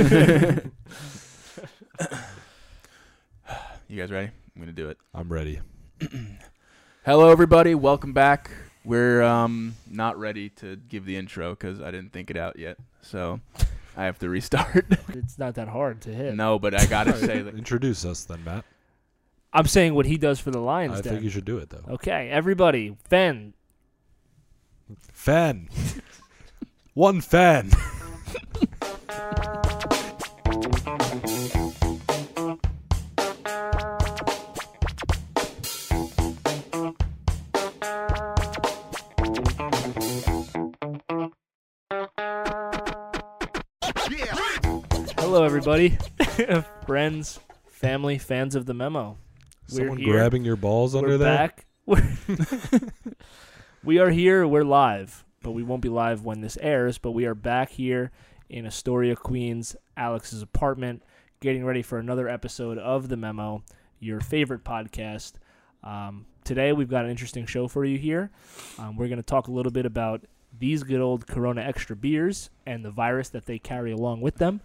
You guys ready? I'm gonna do it. I'm ready. Hello, everybody. Welcome back. We're um not ready to give the intro because I didn't think it out yet, so I have to restart. It's not that hard to hit. no, but I gotta say, like, Introduce us then, Matt. I'm saying what he does for the Lions. I then. think you should do it though. Okay, everybody, Fen. Fan. One fan. everybody, friends, family, fans of the memo. We're Someone here. grabbing your balls under We're there. back. We're we are here. We're live, but we won't be live when this airs. But we are back here in Astoria, Queens, Alex's apartment, getting ready for another episode of the Memo, your favorite podcast. Um, today we've got an interesting show for you here. Um, we're going to talk a little bit about these good old Corona Extra beers and the virus that they carry along with them.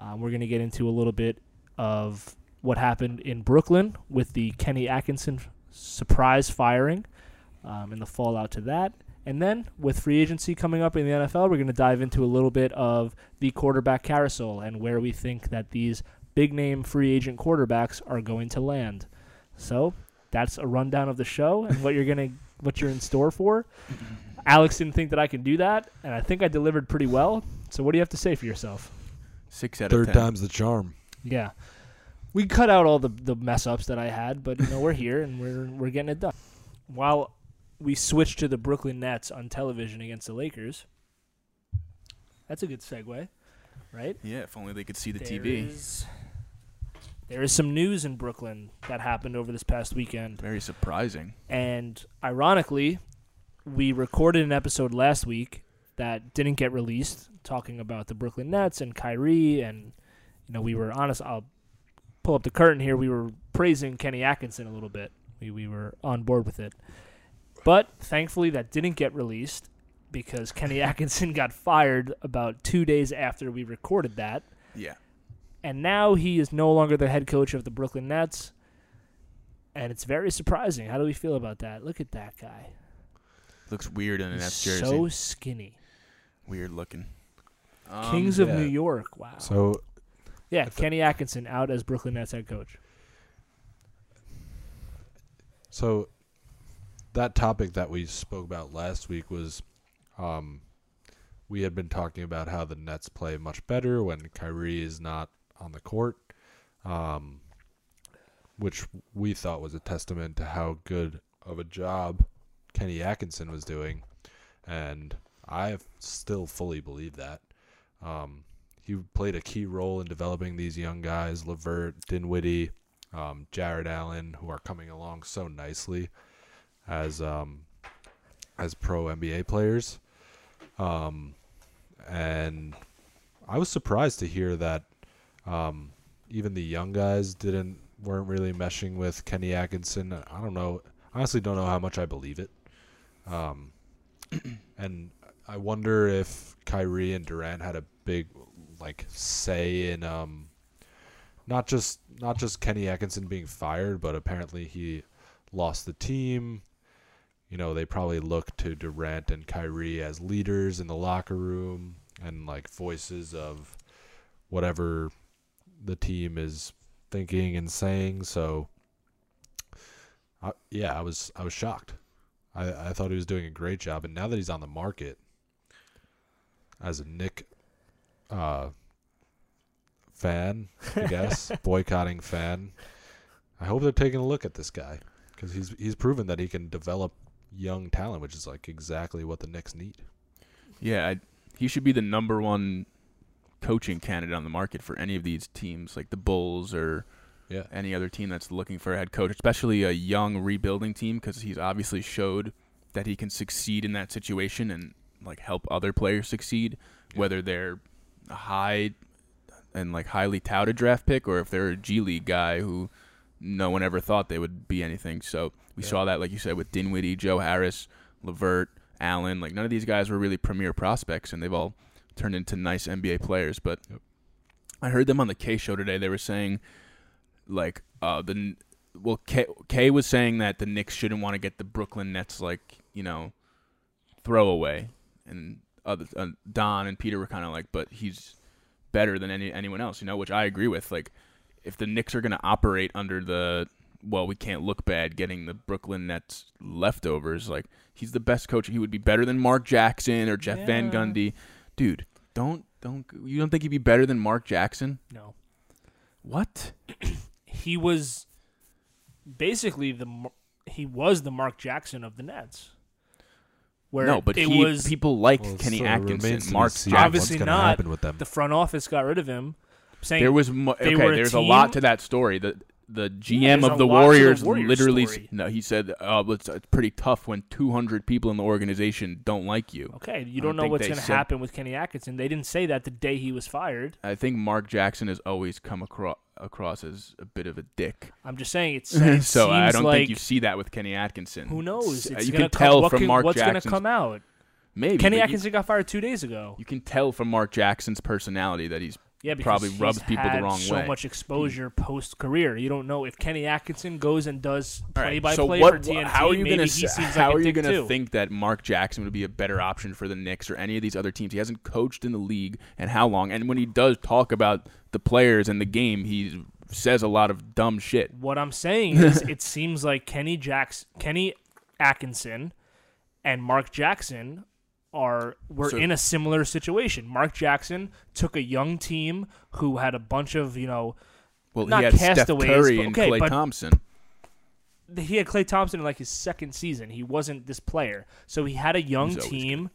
Um, we're going to get into a little bit of what happened in Brooklyn with the Kenny Atkinson surprise firing um, and the fallout to that. And then with free agency coming up in the NFL, we're going to dive into a little bit of the quarterback carousel and where we think that these big name free agent quarterbacks are going to land. So that's a rundown of the show and what you're going to what you're in store for. Alex didn't think that I could do that, and I think I delivered pretty well. So what do you have to say for yourself? Six out Third of ten. time's the charm. Yeah. We cut out all the, the mess ups that I had, but you know, we're here and we're we're getting it done. While we switch to the Brooklyn Nets on television against the Lakers. That's a good segue, right? Yeah, if only they could see the TV. There's- There is some news in Brooklyn that happened over this past weekend. Very surprising. And ironically, we recorded an episode last week that didn't get released talking about the Brooklyn Nets and Kyrie and you know, we were honest I'll pull up the curtain here. We were praising Kenny Atkinson a little bit. We we were on board with it. But thankfully that didn't get released because Kenny Atkinson got fired about 2 days after we recorded that Yeah. and now he is no longer the head coach of the Brooklyn Nets. And it's very surprising. How do we feel about that? Look at that guy. Looks weird in a He's Nets jersey. so skinny. weird looking. Um, Kings of yeah. New York. Wow. So yeah, if- Kenny Atkinson out as Brooklyn Nets head coach. so that topic that we spoke about last week was um we had been talking about how the Nets play much better when Kyrie is not on the court. Um which we thought was a testament to how good of a job Kenny Atkinson was doing, and I still fully believe that. Um, he played a key role in developing these young guys, Levert, Dinwiddie, um, Jarrett Allen, who are coming along so nicely as um, as pro NBA players. Um, and I was surprised to hear that um, even the young guys didn't weren't really meshing with Kenny Atkinson. I don't know. Honestly, don't know how much I believe it. Um, and I wonder if Kyrie and Durant had a big like say in um, not just not just Kenny Atkinson being fired, but apparently he lost the team. You know, they probably look to Durant and Kyrie as leaders in the locker room and like voices of whatever the team is thinking and saying. So, I, yeah, I was I was shocked. I I thought he was doing a great job, and now that he's on the market as a Knick uh, fan, I guess boycotting fan, I hope they're taking a look at this guy because he's he's proven that he can develop young talent, which is like exactly what the Knicks need. Yeah, I, he should be the number one coaching candidate on the market for any of these teams, like the Bulls or Yeah. any other team that's looking for a head coach, especially a young rebuilding team, because he's obviously showed that he can succeed in that situation and like help other players succeed, Yeah. whether they're a high and like highly touted draft pick or if they're a G League guy who no one ever thought they would be anything. So we Yeah. saw that, like you said, with Dinwiddie, Joe Harris, Levert, Allen. Like none of these guys were really premier prospects, and they've all turned into nice NBA players. But Yep. I heard them on the Kay show today. They were saying, like, uh, the well, Kay, Kay was saying that the Knicks shouldn't want to get the Brooklyn Nets like you know throwaway, and other uh, Don and Peter were kind of like, but he's better than any anyone else, you know, which I agree with. Like, if the Knicks are going to operate under the well, we can't look bad getting the Brooklyn Nets leftovers. Like, he's the best coach. He would be better than Mark Jackson or Jeff Van Gundy, dude. Don't don't you don't think he'd be better than Mark Jackson? No, What? he was basically the he was the Mark Jackson of the Nets. Where no, but it he, was people liked Well, Kenny so Atkinson, Mark seen Jackson. Obviously what's gonna not. happen with them. the front office got rid of him. Saying There was mo- they okay. were a there's a lot to that story. The the GM there's of the lot to the Warriors, Warriors literally story. no. He said, "Oh, it's, it's pretty tough when 200 people in the organization don't like you." okay, you don't don't know what's going to happen with Kenny Atkinson. They didn't say that the day he was fired. I think Mark Jackson has always come across across as a bit of a dick. I'm just saying it's it so I don't like think you see that with Kenny Atkinson. who knows? It's you can come, tell from can- Mark what's Jackson's to come out. maybe Kenny but you- Atkinson got fired two days ago. You, can tell from Mark Jackson's personality that he's Yeah, because probably rubs people the wrong so way. much exposure post career. You don't know if Kenny Atkinson goes and does right, play by so play what, for TNT. How are you he seems how like are you gonna think that Mark Jackson would be a better option for the Knicks or any of these other teams? He hasn't coached in the league and how long? And when he does talk about the players and the game, he says a lot of dumb shit. What I'm saying is, it seems like Kenny Jacks, Kenny Atkinson, and Mark Jackson are were So- in a similar situation. Mark Jackson took a young team who had a bunch of you know Well, Not he had Steph castaways, Curry but- and okay, Klay Thompson. he had Klay Thompson in like his second season. He wasn't this player, so he had a young He was team.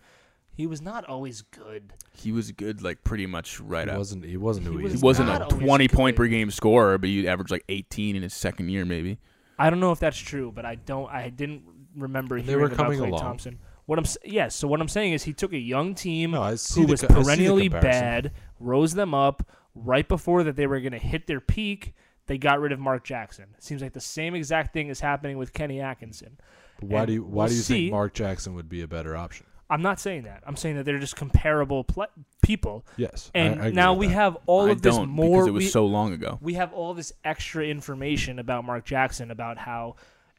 He was not always good. He was good, like pretty much right he up. wasn't. He wasn't who He he, was he wasn't a 20 point good. per game scorer, but he averaged like 18 in his second year, maybe. I don't know if that's true, but I don't. I didn't remember They hearing were about Klay along. Thompson. What I'm s- yes. So what I'm saying is he took a young team No, who the was co- I see the perennially bad, rose them up right before that they were going to hit their peak. They got rid of Mark Jackson. Seems like the same exact thing is happening with Kenny Atkinson. But why And do you why we'll do you see. think Mark Jackson would be a better option? I'm not saying that. I'm saying that they're just comparable pl- people. Yes, And I agree now we that. have all I of this don't more. because it was we, so long ago. we have all this extra information about Mark Jackson about how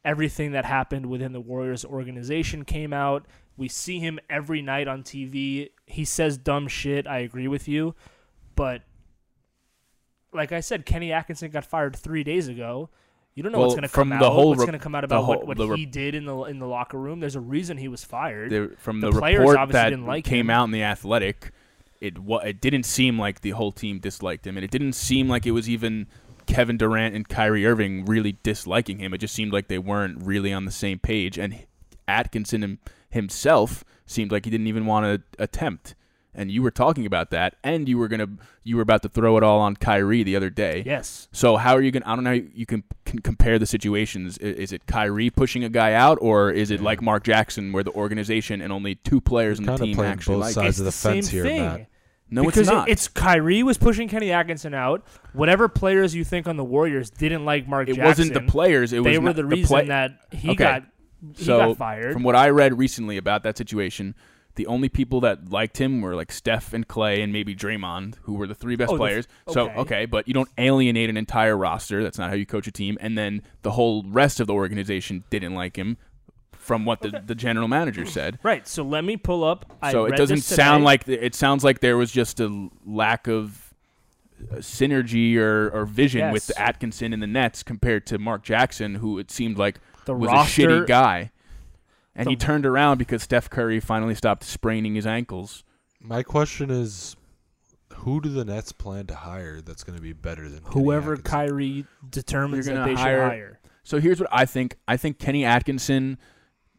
everything that happened within the Warriors organization came out. We see him every night on TV. He says dumb shit. I agree with you, but like I said, Kenny Atkinson got fired three days ago. You don't know what's going to come the out. whole what's going to come out about whole- what, what the he did in the in the locker room. There's a reason he was fired. There, from The the, players report obviously that didn't like came him. out in the Athletic, it it didn't seem like the whole team disliked him, and it didn't seem like it was even Kevin Durant and Kyrie Irving really disliking him. It just seemed like they weren't really on the same page, and Atkinson him, himself seemed like he didn't even want to attempt. And you were talking about that, and you were gonna you were about to throw it all on Kyrie the other day. yes. So how are you gonna? I don't know. How you can, can compare the situations. I- Is it Kyrie pushing a guy out, or is it Yeah. like Mark Jackson, where the organization and only two players in the team actually both like? sides it? of it's the the fence same here, thing. No, because it's not. It, it's Kyrie was pushing Kenny Atkinson out. Whatever players you think on the Warriors didn't like Mark it Jackson. wasn't the players. It was they were not the reason play- that he Okay. got he So, got fired. From what I read recently about that situation, the only people that liked him were like Steph and Klay and maybe Draymond, who were the three best Oh, the- players. So okay. okay, but you don't alienate an entire roster. That's not how you coach a team. And then the whole rest of the organization didn't like him, from what the, the general manager said. right. So let me pull up. I so it doesn't this sound today. like th- it sounds like there was just a lack of uh, synergy or, or vision with Yes. Atkinson and the Nets compared to Mark Jackson, who it seemed like the was roster. a shitty guy. And he turned around because Steph Curry finally stopped spraining his ankles. My question is, who do the Nets plan to hire that's going to be better than Kenny Whoever Atkinson? Kyrie determines that they hire- should hire. So here's what I think. I think Kenny Atkinson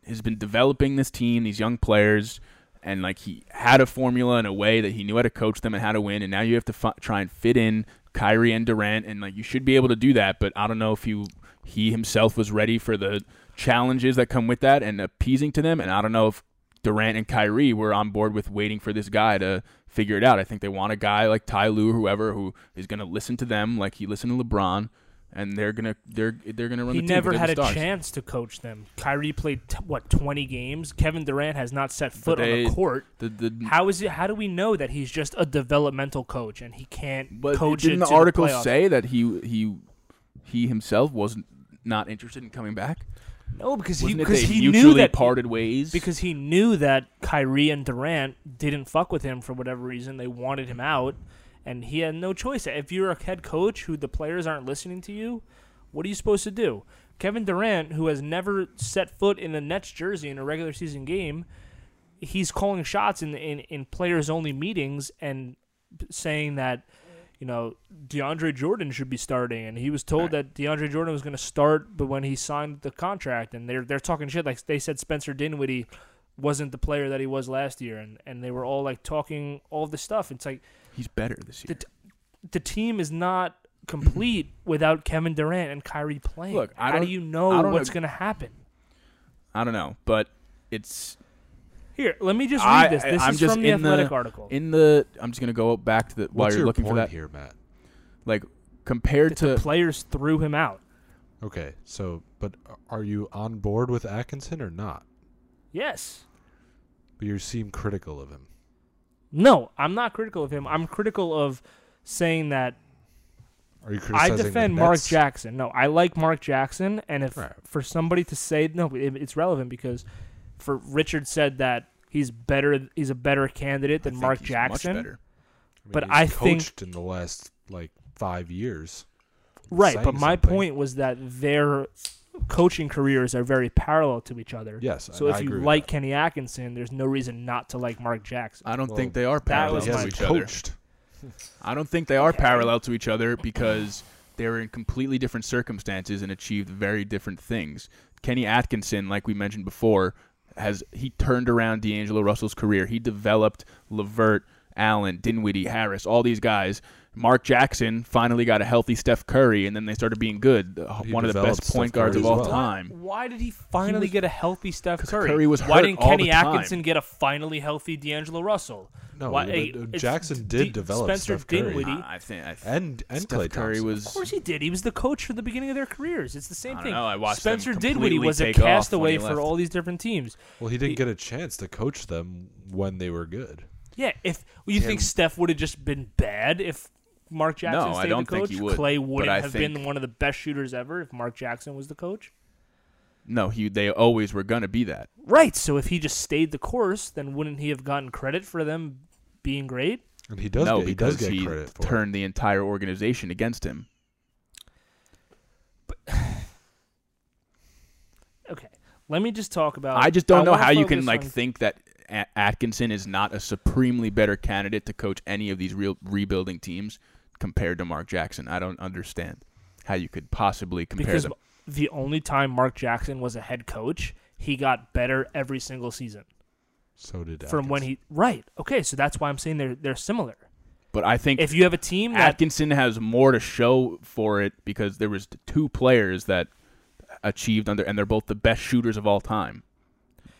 has been developing this team, these young players, and like he had a formula and a way that he knew how to coach them and how to win. And now you have to fi- try and fit in Kyrie and Durant, and like you should be able to do that. But I don't know if you he himself was ready for the challenges that come with that and appeasing to them. And I don't know if Durant and Kyrie were on board with waiting for this guy to figure it out. I think they want a guy like Ty Lue whoever who is going to listen to them like he listened to LeBron and they're gonna they're they're gonna run. He the team He never had a stars. chance to coach them. Kyrie played t- what twenty games. Kevin Durant has not set foot on the court. The, the, How is it? How do we know that he's just a developmental coach and he can't but coach didn't the article the say that he he he himself wasn't not interested in coming back? No, because he Wasn't it because they he knew that parted ways? because he knew that Kyrie and Durant didn't fuck with him for whatever reason. They wanted him out, and he had no choice. If you're a head coach who the players aren't listening to you, what are you supposed to do? Kevin Durant, who has never set foot in a Nets jersey in a regular season game, he's calling shots in in, in players only meetings and saying that you know DeAndre Jordan should be starting, and he was told that DeAndre Jordan was going to start, but when he signed the contract, and they're they're talking shit like they said Spencer Dinwiddie wasn't the player that he was last year, and and they were all like talking all this stuff. It's like he's better this year. the the team is not complete without Kevin Durant and Kyrie playing. Look, I how do don't- you I know don't what's going to happen? I don't know, but it's Here, let me just I- read this. This I'm is just from the in the- Athletic article. in the. I'm just gonna go back to the while What's you're your looking point for that. here, Matt? Like compared that the to players threw him out. Okay, so but are you on board with Atkinson or not? Yes. But you seem critical of him. No, I'm not critical of him. I'm critical of saying that Are you I criticizing defend the Mark Nets? Jackson. No, I like Mark Jackson, and if Right. for somebody to say no, it, it's relevant because for Richard said that he's better. He's a better candidate I than think Mark he's Jackson. Much better. mean, but he's I think- coached in the last like five years. Right, saying but my something. point was that their coaching careers are very parallel to each other. Yes, So and if I you agree with like that. Kenny Atkinson, there's no reason not to like Mark Jackson. I don't Well, think they are parallel was he my to hasn't each other. coached. I don't think they are Okay. parallel to each other because they're in completely different circumstances and achieved very different things. Kenny Atkinson, like we mentioned before, has he turned around D'Angelo Russell's career. He developed Levert, Allen, Dinwiddie, Harris, all these guys. Mark Jackson finally got a healthy Steph Curry, and then they started being good. He One of the developed best point guards Curry of all well. time. Why did he finally was- get a healthy Steph Curry? Curry was Why didn't all Kenny the time. Atkinson get a finally healthy D'Angelo Russell? No, Why- but, hey, uh, it's Jackson D- did develop Spencer Steph Curry. Dinwiddie. I think I th- and and Steph Klay Curry was. Of course he did. He was the coach for the beginning of their careers. It's the same I thing. know, I watched them Spencer Dinwiddie was a take off when he castaway for all these different teams. Well, he didn't he- get a chance to coach them when they were good. Yeah, if well, you think Steph would have just been bad if Mark Jackson No, I stayed don't the think coach, he would, Klay wouldn't have think- been one of the best shooters ever if Mark Jackson was the coach. No, he they always were gonna be that. Right. So if he just stayed the course, then wouldn't he have gotten credit for them being great? And he does no, get, he does because get he credit for it. turned the entire organization against him. Okay. Let me just talk about. I just don't know how you can like on- think that Atkinson is not a supremely better candidate to coach any of these real rebuilding teams compared to Mark Jackson. I don't understand how you could possibly compare because them. the only time Mark Jackson was a head coach, he got better every single season So did I from when he. Right. Okay. So that's why I'm saying they're they're similar. But I think If you have a team that Atkinson has more to show for it because there was two players that achieved under, and they're both the best shooters of all time.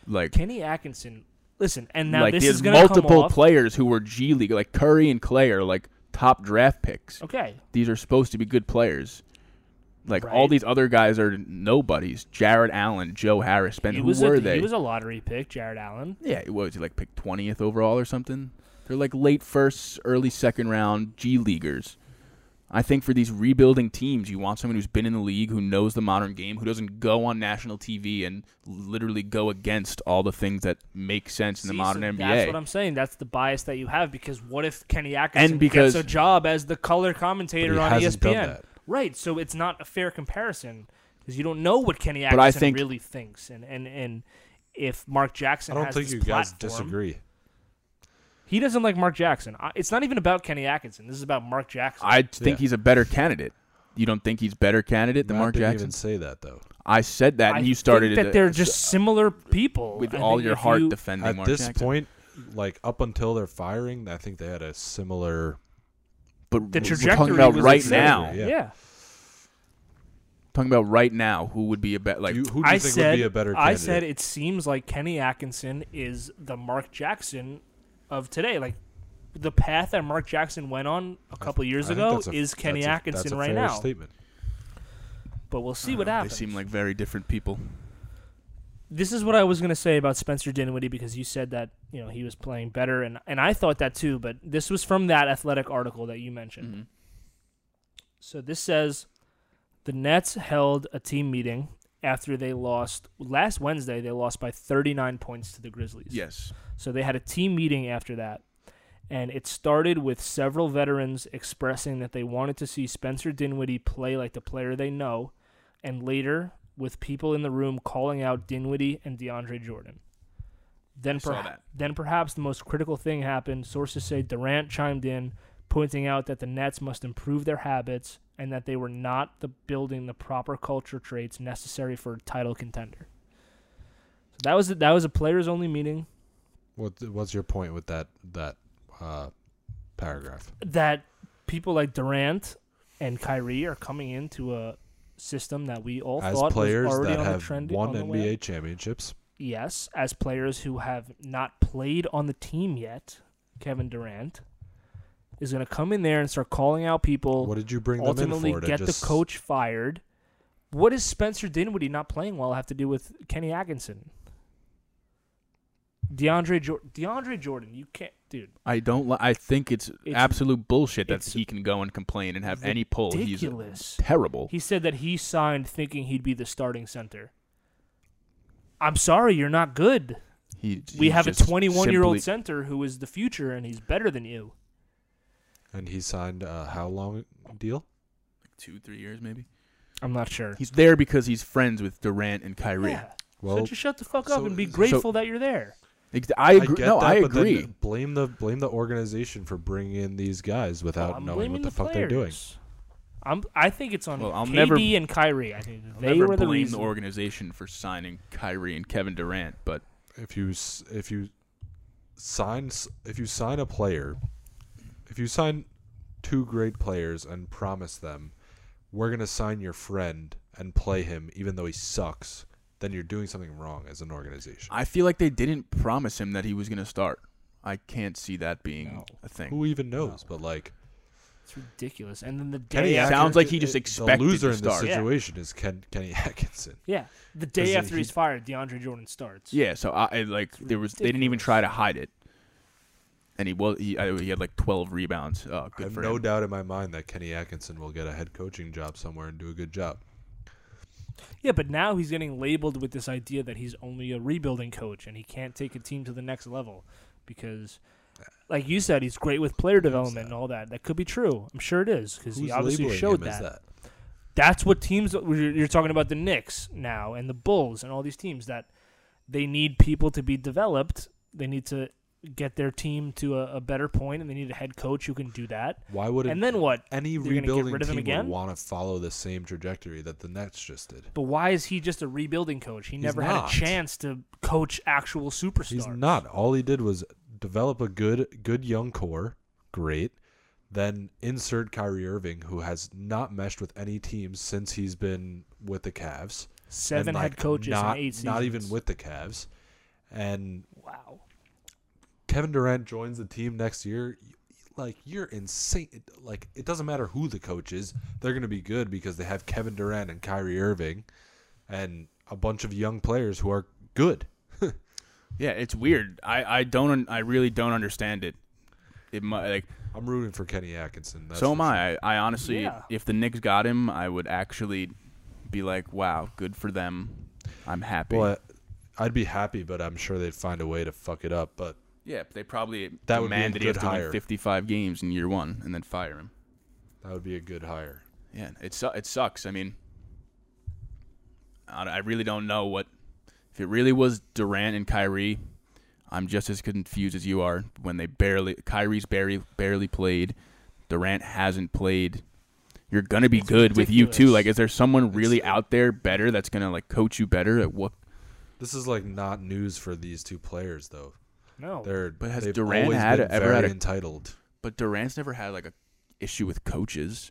Like, Kenny Atkinson, listen, and now like this there's is multiple players who were G League, like Curry and Klay are like top draft picks. Okay. These are supposed to be good players. Like all these other guys are nobodies. Jarrett Allen, Joe Harris, Ben. Who was were a, they? He was a lottery pick, Jarrett Allen. yeah, what was he like picked twentieth overall or something? They're like late first, early second round G leaguers. I think for these rebuilding teams, you want someone who's been in the league, who knows the modern game, who doesn't go on national TV and literally go against all the things that make sense in the modern so NBA. That's what I'm saying. That's the bias that you have because what if Kenny Atkinson And because- gets a job as the color commentator But he on hasn't ESPN? done that. Right. So it's not a fair comparison because you don't know what Kenny But Atkinson I think- really thinks, and and and if Mark Jackson I don't has think this you guys disagree. He doesn't like Mark Jackson. I- It's not even about Kenny Atkinson. This is about Mark Jackson. I think Yeah. he's a better candidate. You don't think he's better candidate than Matt Mark didn't Jackson? even say that though. I said that, I and you started think it, that they're just similar people. with I all your if heart you- defending At Mark this Jackson. point, like up until their firing, I think they had a similar. but the we're trajectory talking about right the now. Yeah. yeah. Talking about right now, who would be a better like? you, who do you I think said would be a better I said it seems like Kenny Atkinson is the Mark Jackson of today. Like the path that Mark Jackson went on a couple years I ago a- is Kenny that's a- Atkinson that's a right now. Statement. but we'll see what know, happens. They seem like very different people. this is what I was gonna say about Spencer Dinwiddie because you said that you know he was playing better, and and I thought that too. But this was from that athletic article that you mentioned. Mhm. So this says the Nets held a team meeting after they lost last Wednesday. They lost by 39 points to the Grizzlies. Yes. So they had a team meeting after that. And it started with several veterans expressing that they wanted to see Spencer Dinwiddie play like the player they know, and later with people in the room calling out Dinwiddie and DeAndre Jordan. Then, perha- then perhaps the most critical thing happened. Sources say Durant chimed in, pointing out that the Nets must improve their habits and that they were not the building the proper culture traits necessary for a title contender. So that was that was a players only meeting. What what's your point with that that uh, paragraph? that people like Durant and Kyrie are coming into a system that we all As thought players was already that on have the trend. won the NBA way championships, Yes, as players who have not played on the team yet, Kevin Durant is going to come in there and start calling out people. what did you bring them in ultimately for? To get just, the coach fired. What does Spencer Dinwiddie not playing well have to do with Kenny Atkinson? DeAndre jo- DeAndre Jordan, you can't, dude. I don't. Li- I think it's, It's- absolute bullshit that he can go and complain and have any pull. He's Ridiculous. terrible. He said that he signed thinking he'd be the starting center. I'm sorry, you're not good. He, We have a 21 year old center who is the future, and he's better than you. And he signed a how long deal? two, three years maybe. I'm not sure. He's there because he's friends with Durant and Kyrie. Yeah. Well, so just shut the fuck up so- and be so- grateful that you're there. Ex- I agree. get no, that, I but then agree. blame the blame the organization for bringing in these guys without I'm knowing blaming what the, the fuck they're doing. players. I'm. I think it's on Well, I'll KD never- and Kyrie. I think I'll they never were the blame reason. the organization for signing Kyrie and Kevin Durant, but If you s- if you sign s- if you sign a player, if you sign two great players and promise them, we're gonna sign your friend and play him even though he sucks, then you're doing something wrong as an organization. I feel like they didn't promise him that he was going to start. I can't see that being No. a thing. Who even knows? But like, It's ridiculous. And then the Kenny day after, Sounds like he just expected the loser to in this start. Yeah. situation is Ken, Kenny Atkinson. yeah, the day after he- he's fired, DeAndre Jordan starts. Yeah, so I, I like there was they didn't even try to hide it, and he was he I, he had like twelve rebounds. Oh, I have for no him. doubt in my mind that Kenny Atkinson will get a head coaching job somewhere and do a good job. Yeah, but now he's getting labeled with this idea that he's only a rebuilding coach and he can't take a team to the next level because, like you said, he's great with player development and all that. That could be true. I'm sure it is because he obviously showed him that. that? That's what teams you're you're talking about the Knicks now and the Bulls and all these teams that they need people to be developed. They need to get their team to a, a better point and they need a head coach who can do that. Why would And then what? any They're gonna get rebuilding rid of him team again? would want to follow the same trajectory that the Nets just did? But why is he just a rebuilding coach? He He's never had a chance to coach actual superstars. He's not. All he did was develop a good good young core. Great. Then insert Kyrie Irving, who has not meshed with any teams since he's been with the Cavs. Seven and, head coaches not, in eight seasons. Not even with the Cavs. And Wow. Kevin Durant joins the team next year, like you're insane. Like it doesn't matter who the coach is, they're going to be good because they have Kevin Durant and Kyrie Irving, and a bunch of young players who are good. Yeah, it's weird. I I don't I really don't understand it. It might like I'm rooting for Kenny Atkinson. That's so am. I. I. I honestly, Yeah. if the Knicks got him, I would actually be like, wow, good for them. I'm happy. Well, I- I'd be happy, but I'm sure they'd find a way to fuck it up. But yeah, they probably That would be a demand that he has good to hire. 55 games in year one and then fire him. that would be a good hire. Yeah, it su- it sucks. I mean, I, I really don't know what if it really was Durant and Kyrie. I'm just as confused as you are when they barely Kyrie's barely barely played. Durant hasn't played. You're gonna be It's good with you too. ridiculous. Like, is there someone really It's- out there better that's gonna like coach you better at what? This is like not news for these two players, though. No. They're But has they've Durant always had been a- ever very had a- entitled. But Durant's never had like a issue with coaches.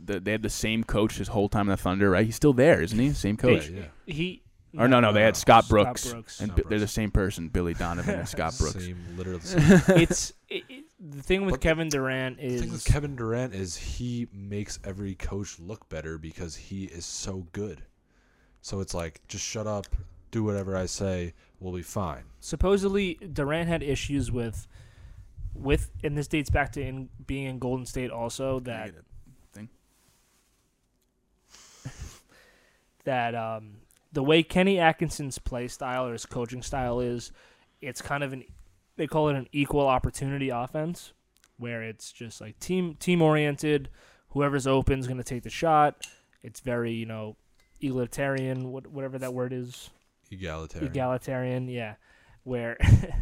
The- They had the same coach his whole time in the Thunder, right? He's still there, isn't he? Same coach. Yeah, yeah. he. Or no, no, they had Scott Brooks, Brooks. and Scott Bi- they're the same person, Billy Donovan and Scott Brooks. Same, literally. the Same. it's it, it, the thing with But Kevin Durant The is thing with Kevin Durant is he makes every coach look better because he is so good. So it's like, just shut up, do whatever I say, we'll be fine. supposedly Durant had issues with with and this dates back to in, being in Golden State also that thing that um, the way Kenny Atkinson's play style or his coaching style is, it's kind of an they call it an equal opportunity offense, where it's just like team team oriented. Whoever's open is going to take the shot. It's very you know egalitarian, what, whatever that word is, Egalitarian. egalitarian. Yeah, where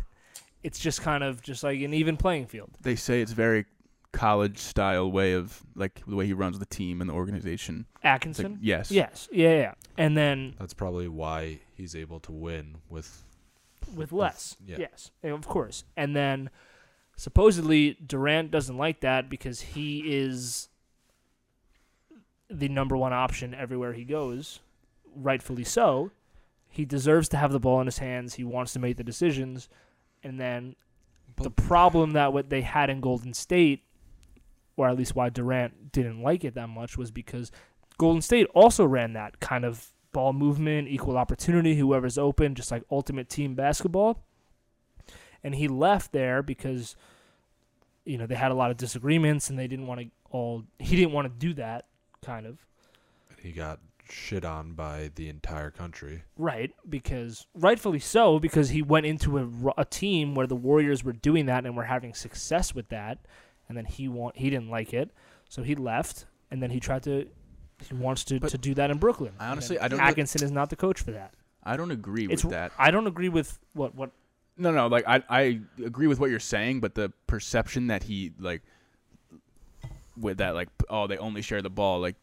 it's just kind of just like an even playing field. They say it's very college style way of like the way he runs the team and the organization. It's like, Atkinson. yes. Yes. Yeah, yeah. And then That's probably why he's able to win with. with less. yeah. Yes, eh, of course. And then supposedly Durant doesn't like that because he is the number one option everywhere he goes, rightfully so. He deserves to have the ball in his hands. He wants to make the decisions. And then the problem that what they had in Golden State, or at least why Durant didn't like it that much, was because Golden State also ran that kind of ball movement, equal opportunity, whoever's open, just like ultimate team basketball. And he left there because, you know, they had a lot of disagreements and they didn't want to all, he didn't want to do that, kind of. He got shit on by the entire country. Right, because rightfully so, because he went into a, a team where the Warriors were doing that and were having success with that, and then he want he didn't like it, so he left, and then he tried to he wants to, But to do that in Brooklyn. I And honestly- then I don't- Atkinson is not the coach for that. I don't agree It's with that. I don't agree with what what No, no, like I I agree with what you're saying, but the perception that he like with that like oh they only share the ball like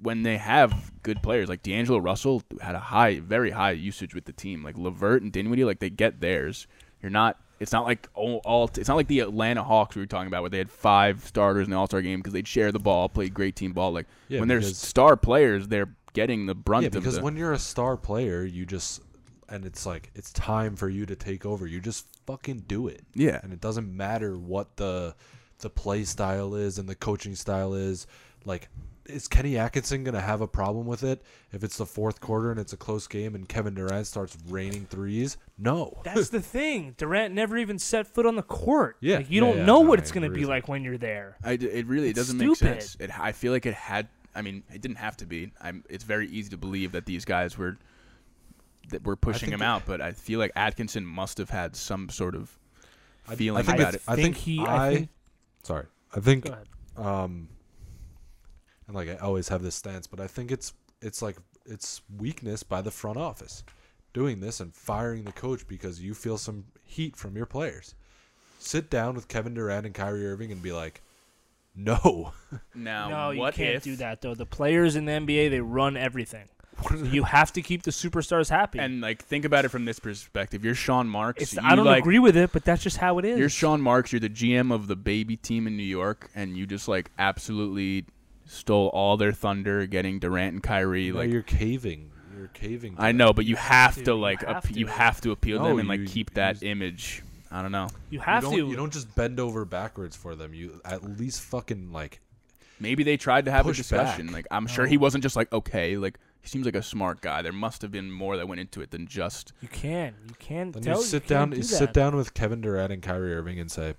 when they have good players like D'Angelo Russell had a high very high usage with the team like Levert and Dinwiddie like they get theirs. You're not. It's not like all. all it's not like the Atlanta Hawks we were talking about where they had five starters in the All Star game because they'd share the ball, play great team ball. Like Yeah, when there's star players, they're getting the brunt Yeah, because the. when you're a star player, you just and it's like it's time for you to take over. You just fucking do it. yeah, and it doesn't matter what the the play style is and the coaching style is. Like, is Kenny Atkinson gonna have a problem with it if it's the fourth quarter and it's a close game and Kevin Durant starts raining threes? No. that's the thing. Durant never even set foot on the court. Yeah. like, you Yeah, don't yeah, know no, what it's gonna be with like when you're there. I d it really it doesn't make sense. It I feel like it had. I mean, it didn't have to be. I'm. It's very easy to believe that these guys were that were pushing him out, but I feel like Atkinson must have had some sort of I- feeling I think about it's- it. I think he. I, I think, sorry. I think go ahead. um and like I always have this stance, but I think it's it's like it's weakness by the front office doing this and firing the coach because you feel some heat from your players. Sit down with Kevin Durant and Kyrie Irving and be like, "No, Now, no, you can't if, do that though. The players in the NBA they run everything. you have to keep the superstars happy. And like, think about it from this perspective. You're Sean Marks. it's, you, I don't like, agree with it, but that's just how it is. You're Sean Marks. You're the GM of the baby team in New York, and you just like absolutely stole all their thunder, getting Durant and Kyrie. No, like, you're caving. You're caving." I know, but you have to, to, you like have ap- you have to appeal No, them and like you- keep that image. I don't know. you have you to. You don't just bend over backwards for them. You at least fucking like Maybe they tried to have a discussion. back. Like I'm sure he wasn't just like okay. Like he seems like a smart guy. There must have been more that went into it than just. You can. You can. then tell, you sit can't down. do You that. sit down with Kevin Durant and Kyrie Irving and say,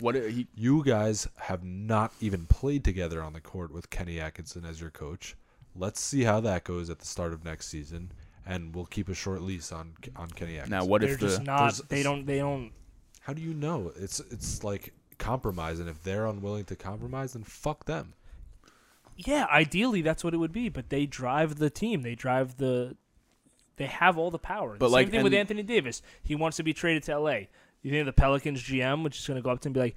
What he You guys have not even played together on the court with Kenny Atkinson as your coach. Let's see how that goes at the start of next season, and we'll keep a short lease on on Kenny Atkinson. now what They're if the just not. They don't. They don't. how do you know? It's it's like compromise, and if they're unwilling to compromise, then fuck them. Yeah, ideally that's what it would be, but they drive the team. They drive the. They have all the power. But, the like, same thing with Anthony Davis. He wants to be traded to LA. You think of the Pelicans GM, which is going to go up to him and be like,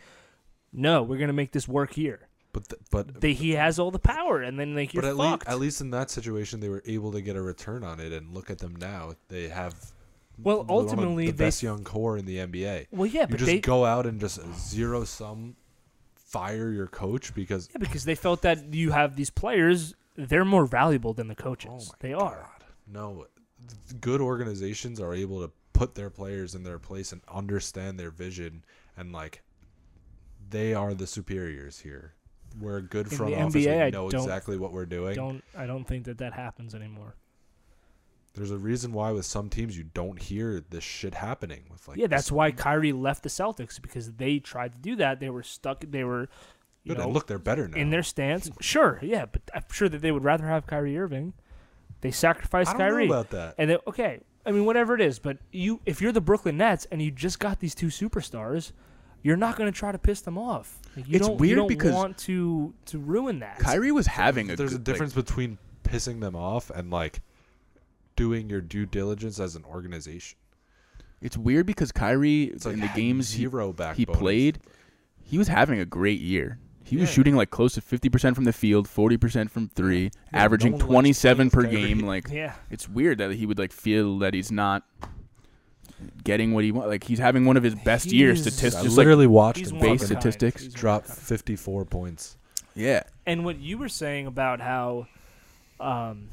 "No, we're going to make this work here." But th- but They, he has all the power, and then like you're but at least fucked. at least in that situation, they were able to get a return on it, and look at them now. They have Well, ultimately, the they- best young core in the NBA. well, yeah, you but just they go out and just zero sum fire your coach because yeah, because they felt that you have these players. They're more valuable than the oh coaches. my they are. God. No, good organizations are able to put their players in their place and understand their vision and like they are the superiors here. We're a good In front the office. NBA, I we know exactly what we're doing. Don't I don't think that that happens anymore. There's a reason why with some teams you don't hear this shit happening with like yeah, that's why Kyrie left the Celtics because they tried to do that. They were stuck. They were, you know, look, they're better now. in their stance. Sure, yeah, but I'm sure that they would rather have Kyrie Irving. They sacrificed I don't Kyrie, know about that. and then okay, I mean whatever it is, but you if you're the Brooklyn Nets and you just got these two superstars, you're not going to try to piss them off. Like, you It's don't, weird you don't because want to to ruin that. Kyrie was having a There's good, a like- difference between pissing them off and like doing your due diligence as an organization. it's weird because Kyrie It's like in the games he, zero back he played, he was having a great year. He was Yeah. shooting like close to 50% from the field, 40% from 3, no averaging one likes 27 per game Kyrie. like yeah, it's weird that he would like feel that he's not getting what he wants. Like he's having one of his best years He's- statistics. I Just like literally watched he's him base a fucking kind. statistics. He's one of a drop 54 points. yeah, And what you were saying about how um,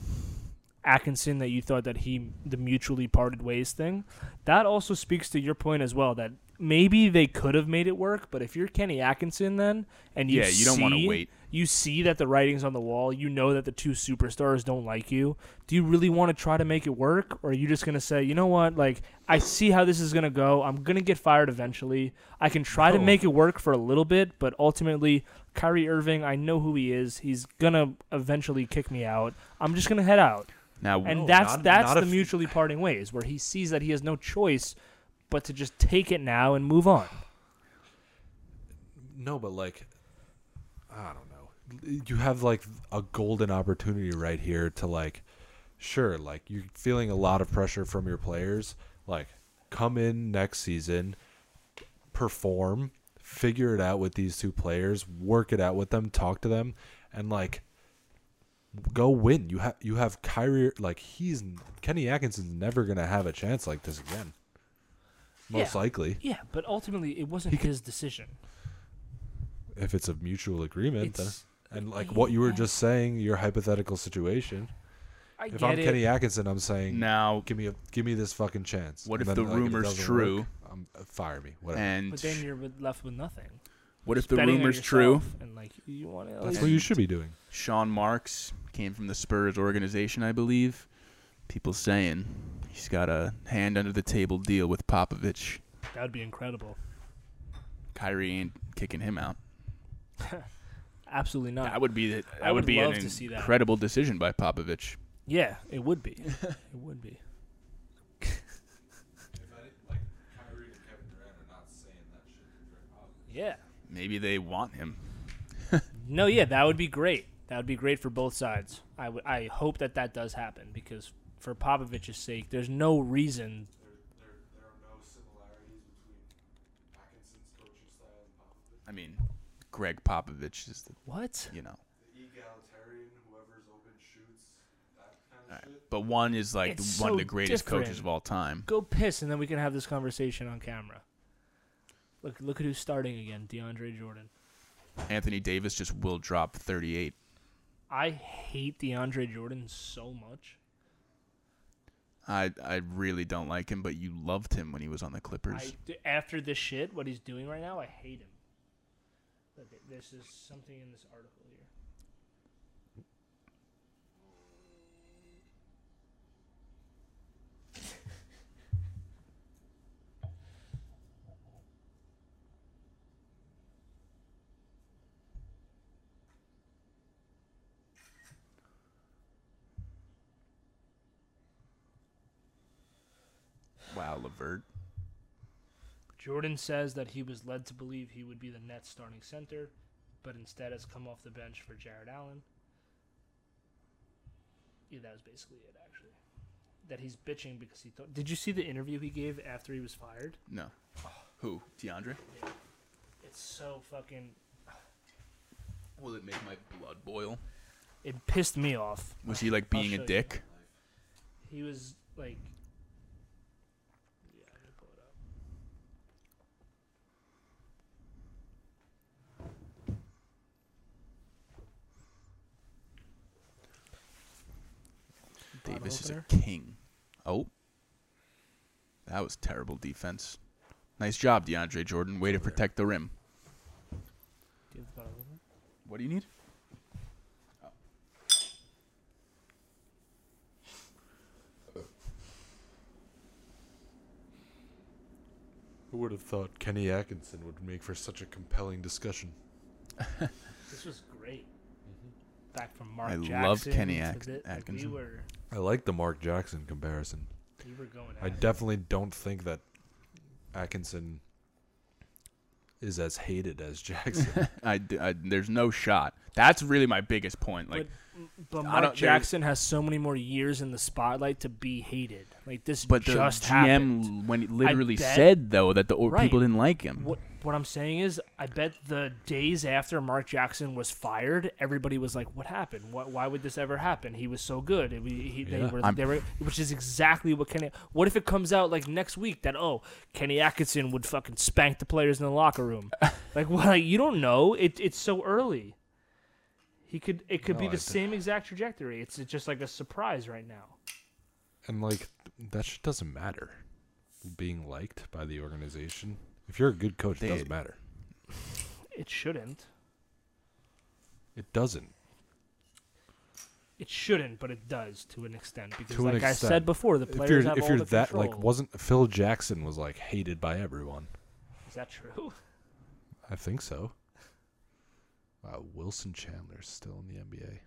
Atkinson that you thought that he the mutually parted ways thing, that also speaks to your point as well that maybe they could have made it work, but if you're Kenny Atkinson then and you yeah. You don't want to see- wait. You see that the writing's on the wall. You know that the two superstars don't like you. Do you really want to try to make it work, or are you just gonna say, you know what? Like, I see how this is gonna go. I'm gonna get fired eventually. I can try to make it work for a little bit, but ultimately, Kyrie Irving, I know who he is. He's gonna eventually kick me out. I'm just gonna head out, Now, and No, that's not- that's not the if- mutually parting ways, where he sees that he has no choice but to just take it now and move on. No, but like, I don't know. You have like a golden opportunity right here to like, sure, like you're feeling a lot of pressure from your players. Like, come in next season, perform, figure it out with these two players, work it out with them, talk to them, and like, go win. You have you have Kyrie. Like he's Kenny Atkinson's never gonna have a chance like this again. Most Yeah. likely, Yeah, but ultimately, it wasn't He could- his decision. if it's a mutual agreement. then. And like what you were Yeah. just saying, your hypothetical situation. I If get I'm it. Kenny Atkinson, I'm saying, now, give me a give me this fucking chance. What And if then, the like, rumor's doesn't true? work, um, fire me. Whatever. and But then you're left with nothing. what if the rumor's true? And like you want to. That's what you should be doing. Sean Marks came from the Spurs organization, I believe. People saying he's got a hand under the table deal with Popovich. That would be incredible. Kyrie ain't kicking him out. Absolutely not. That would be the, that I would would be an incredible decision by Popovich. yeah, it would be. it would be. Yeah. Maybe they want him. No, yeah, that would be great. That would be great for both sides. I hope that that does happen because for Popovich's sake, there's no reason. I mean, Gregg Popovich is the What? you know. Alright, But one is like It's one of the greatest coaches of all time. Go piss, and then we can have this conversation on camera. Look, look at who's starting again. DeAndre Jordan. Anthony Davis just will drop 38. I hate DeAndre Jordan so much. I I really don't like him, but you loved him when he was on the Clippers. d- after this shit, what he's doing right now, I hate him. Look, this is something in this article Levert. Jordan says that he was led to believe he would be the Nets starting center, but instead has come off the bench for Jarrett Allen. Yeah, that was basically it, actually. That he's bitching because he thought. Did you see the interview he gave after he was fired? No. Who? DeAndre? It's so fucking. Will it make my blood boil? It pissed me off. Was he like being a dick? He was like. Yeah, let me pull it up. Bottle Davis is a king. Oh. That was terrible defense. Nice job, DeAndre Jordan. Way to protect the rim. What do you need? Oh. Who would have thought Kenny Atkinson would make for such a compelling discussion? This was great. Mm-hmm. Back from Mark I Jackson. love Kenny to Atk- the- like, Atkinson. We were, I like the Mark Jackson comparison. we were going. I at it. definitely don't think that Atkinson is as hated as Jackson. I, d- I- there's no shot. That's really my biggest point. Like, But Mark Jackson has so many more years in the spotlight to be hated. Like this but the just GM happened. when he literally bet- said though that the Right. people didn't like him. What what I'm saying is, I bet the days after Mark Jackson was fired, everybody was like, "What happened? What, why would this ever happen? He was so good." It, he, they Yeah. were, they were, which is exactly what Kenny. What if it comes out like next week that oh, Kenny Atkinson would fucking spank the players in the locker room? like, what? Like, you don't know. It, it's so early. He could. It could No, be the d- same exact trajectory. It's just like a surprise right now. and like that shit doesn't matter. Being liked by the organization. If you're a good coach, They- it doesn't matter. It shouldn't. It doesn't. It shouldn't, but it does to an extent because, To an like I said before, the If players you're have if all you're the that control. like wasn't Phil Jackson was like hated by everyone. Is that true? I think so. Wow, Wilson Chandler's still in the NBA.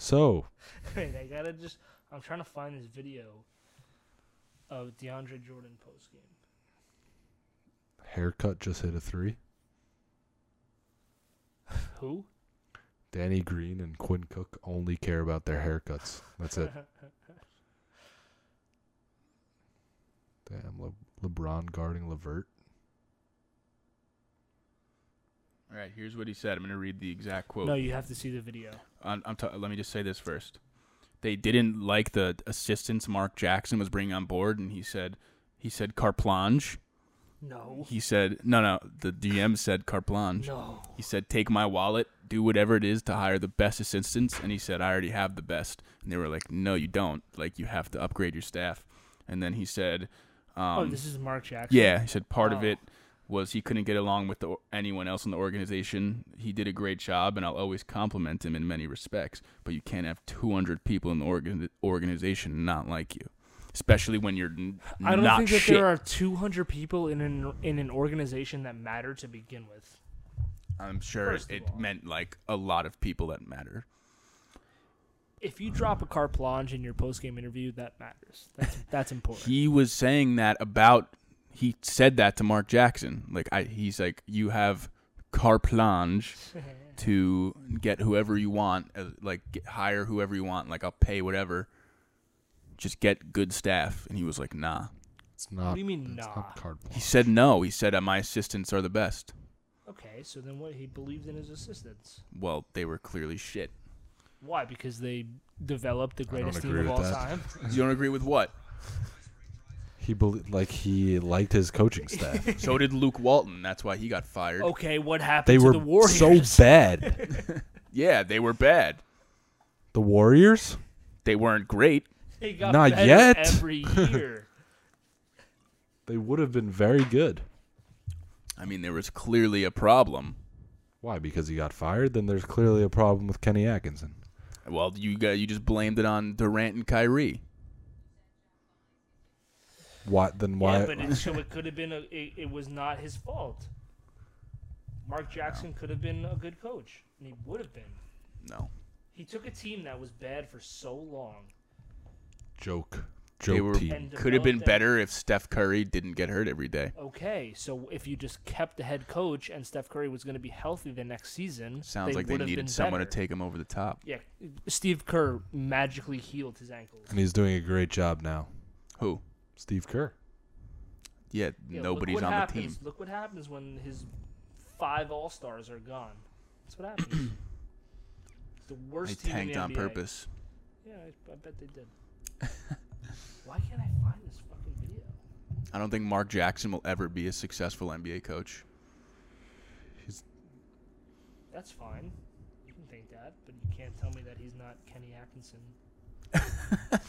So, Wait, I gotta just. I'm trying to find this video of DeAndre Jordan post game. haircut just hit a three. Who? Danny Green and Quinn Cook only care about their haircuts. That's it. Damn, Le- LeBron guarding Levert. All right, here's what he said. I'm going to read the exact quote. no, you have to see the video. I'm, I'm ta- let me just say this first. They didn't like the assistants Mark Jackson was bringing on board, and he said he said carte blanche. No. He said no, no. The DM said carte blanche. No. He said take my wallet, do whatever it is to hire the best assistants, and he said I already have the best. And they were like, no, you don't. Like you have to upgrade your staff. And then he said, um, oh, this is Mark Jackson. yeah, he said part of Oh. it was he couldn't get along with the, anyone else in the organization. He did a great job, and I'll always compliment him in many respects. But you can't have 200 people in the organ- organization not like you, especially when you're n- I don't think that shit. there are 200 people in an in an organization that matter to begin with. I'm sure First it meant like a lot of people that matter. If you drop a carte blanche in your post game interview, that matters. That's that's important. He was saying that about. He said that to Mark Jackson. Like I, he's like, you have carte blanche to get whoever you want, uh, like get, hire whoever you want. Like I'll pay whatever. Just get good staff. And he was like, nah. It's not. What do you mean, it's nah? not card He said no. He said uh, my assistants are the best. okay, so then what? He believed in his assistants. Well, they were clearly shit. Why? Because they developed the don't greatest team of with all that. time. You don't agree with what? He bel like he liked his coaching staff. So did Luke Walton. That's why he got fired. Okay, what happened they to were the Warriors? so bad. Yeah, they were bad. The Warriors? They weren't great. They got Not yet. Every year. They would have been very good. I mean, there was clearly a problem. Why? Because he got fired? Then there's clearly a problem with Kenny Atkinson. Well, you got you just blamed it on Durant and Kyrie. Why? Then why? Yeah, but it, so it could have been a. It, it was not his fault. Mark Jackson could have been a good coach, and he would have been. No, He took a team that was bad for so long. Joke. they Joke were team. Could have been better if Steph Curry didn't get hurt every day. Okay, so if you just kept the head coach and Steph Curry was going to be healthy the next season, Sounds they like they would have been needed someone better. to take him over the top. Yeah, Steve Kerr magically healed his ankles. And he's doing a great job now. Who? Steve Kerr. Yeah, Yeah, nobody's on happens, the team. Look what happens when his five All Stars are gone. That's what happens. it's the They worst team tanked in the on NBA. purpose. Yeah, I, I bet they did. Why can't I find this fucking video? I don't think Mark Jackson will ever be a successful NBA coach. That's fine. You can think that, but you can't tell me that he's not Kenny Atkinson.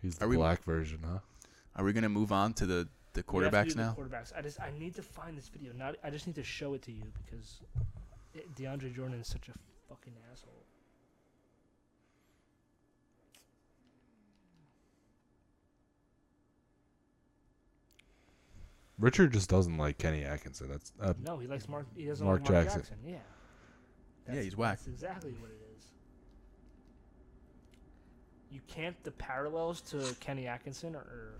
He's the Are we- black version, huh? Are we gonna move on to the the We have to quarterbacks do the now? Quarterbacks. I just I need to find this video. Not I just need to show it to you because DeAndre Jordan is such a fucking asshole. Richard just doesn't like Kenny Atkinson. That's uh, No, he likes Mark. He doesn't Mark like Mark Jackson. Jackson. Yeah. Yeah, he's whack. That's exactly what it is. You can't. The parallels to Kenny Atkinson are, are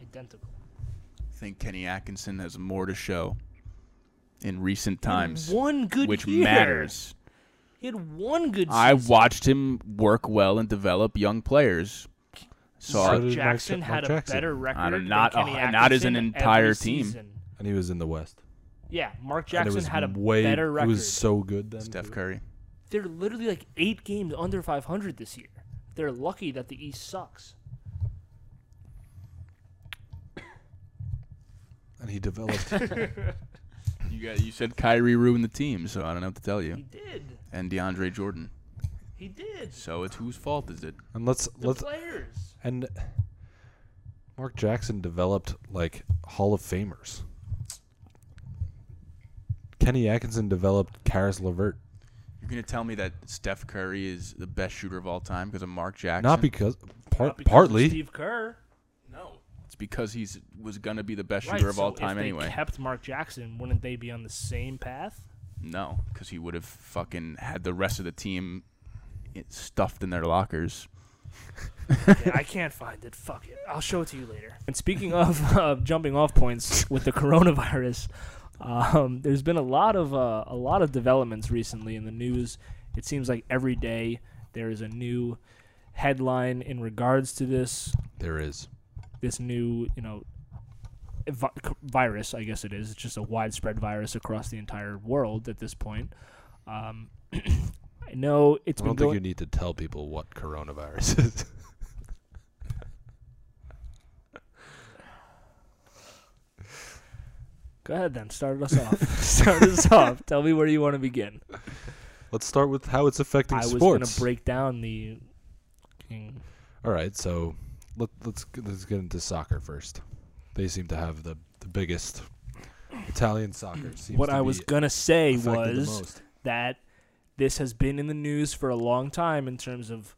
identical. I think Kenny Atkinson has more to show in recent He had times, one good which year. matters. He had one good. I watched him work well and develop young players. So So Mark did Mark Jackson Ja- had Mark a better record don't- than not- Kenny oh, not as an entire team. season. and he was in the West. Yeah, Mark Jackson had a way, better record. It was so good then. Steph. Curry. They're literally like eight games under 500 this year. They're lucky that the East sucks. and he developed. You got you said Kyrie ruined the team, so I don't know what to tell you. He did. And DeAndre Jordan. He did. So it's whose fault is it? and let's The let's players. And Mark Jackson developed like Hall of Famers. Kenny Atkinson developed Caris LeVert. You're gonna tell me that Steph Curry is the best shooter of all time because of Mark Jackson? Not because par- Not because of partly. Steve Kerr. no. It's because he's was gonna be the best Right, shooter of so all time if they anyway. kept Mark Jackson, wouldn't they be on the same path? No, because he would have fucking had the rest of the team stuffed in their lockers. Yeah, I can't find it. Fuck it. I'll show it to you later. And speaking of uh, jumping off points with the coronavirus, um, there's been a lot of uh, a lot of developments recently in the news. It seems like every day there is a new headline in regards to this There is. this new you know vi- virus. I guess it is. It's just a widespread virus across the entire world at this point. Um, I know it's I don't think going. you need to tell people what coronavirus is. Go ahead then. Start us off. Start us off. Tell me where you want to begin. Let's start with how it's affecting sports. I was gonna break down the. fucking- All right, so let, let's let's get into soccer first. They seem to have the the biggest Italian soccer. Seems What to I was gonna say was that this has been in the news for a long time in terms of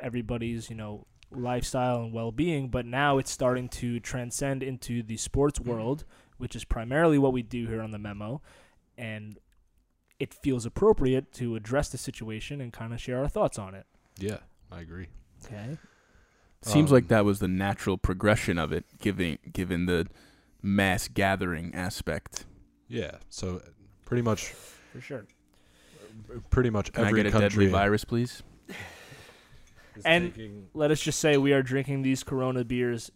everybody's you know lifestyle and well-being, but now it's starting to transcend into the sports world, which is primarily what we do here on the memo, and it feels appropriate to address the situation and kind of share our thoughts on it. yeah, I agree. Okay. Seems Um, like that was the natural progression of it, given given the mass gathering aspect. Yeah, so pretty much For sure. Pretty much Can I every get a country deadly virus, please? is And- taking- let us just say we are drinking these Corona beers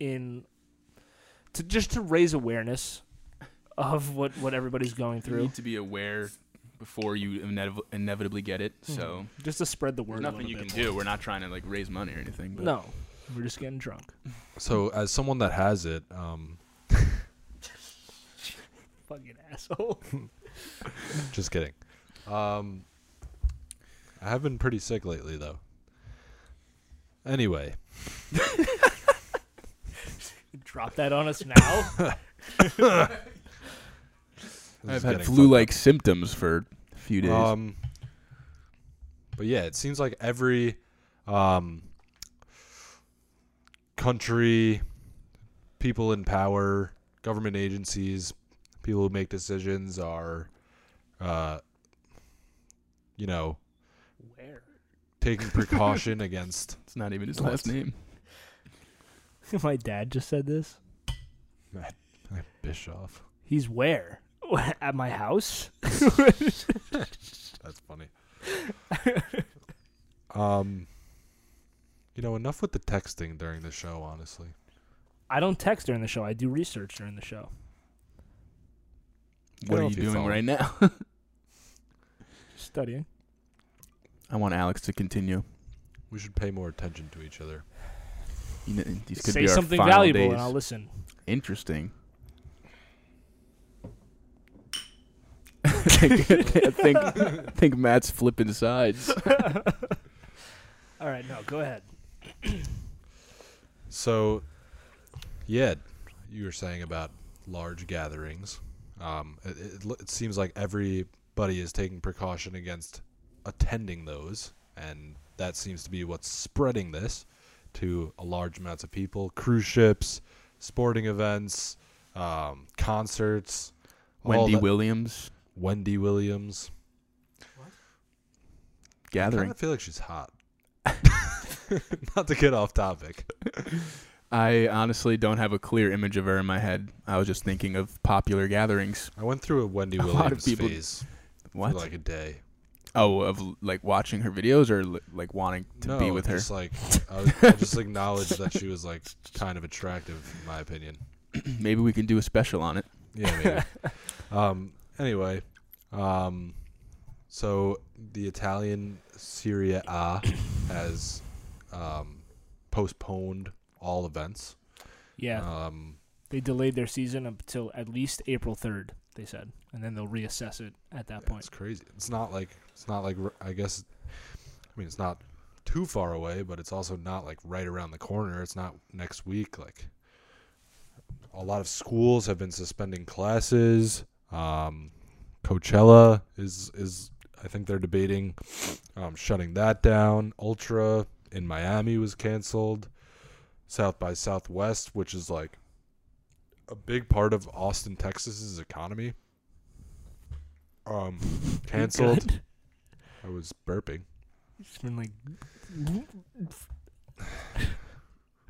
in to just to raise awareness of what what everybody's going through. You through. need to be aware before you inev- inevitably get it. So just to spread the there's word. a nothing you little can bit do. We're not trying to like raise money or anything. But more. No, we're just getting drunk. so as someone that has it, um, Fucking asshole. just kidding. Um, I have been pretty sick lately though. Anyway, Drop that on us now. this I've had getting flu-like symptoms for a few days. Um, but yeah, it seems like every um, country, people in power, government agencies, people who make decisions are, uh, you know, Where? taking precaution against it's not even his What? last name. My dad just said this. Bischoff. He's where? At my house? That's funny. um, you know, enough with the texting during the show. Honestly, I don't text during the show. I do research during the show. What know are you you doing follow. right now? Studying. I want Alex to continue. we should pay more attention to each other. You know, these could Say be our something final valuable days. and I'll listen. Interesting. I think I think Matt's flipping sides. All right, no, go ahead. So, yeah, you were saying about large gatherings. Um, it, it, it seems like everybody is taking precaution against attending those, and that seems to be what's spreading this to a large amounts of people. Cruise ships, sporting events, um, concerts. Wendy Williams Wendy Williams. I gathering. kind of feel like she's hot. Not to get off topic. I honestly don't have a clear image of her in my head. I was just thinking of popular gatherings. I went through a Wendy A Williams people- phase What? for like a day. oh, of like watching her videos or like wanting to no, be with her. just like I, was, I just acknowledged that she was like kind of attractive, in my opinion. Maybe we can do a special on it. Yeah, maybe. um. Anyway, um, so the Italian Serie A has um postponed all events. Yeah, Um. they delayed their season until at least April 3rd, they said, and then they'll reassess it at that yeah, point. It's crazy. It's not like it's not like I guess. I mean, it's not too far away, but it's also not like right around the corner. It's not next week. Like a lot of schools have been suspending classes. Um, Coachella is is I think they're debating um, shutting that down. Ultra in Miami was canceled. South by Southwest, which is like a big part of Austin, Texas's economy, um, canceled. I was burping. It's been like.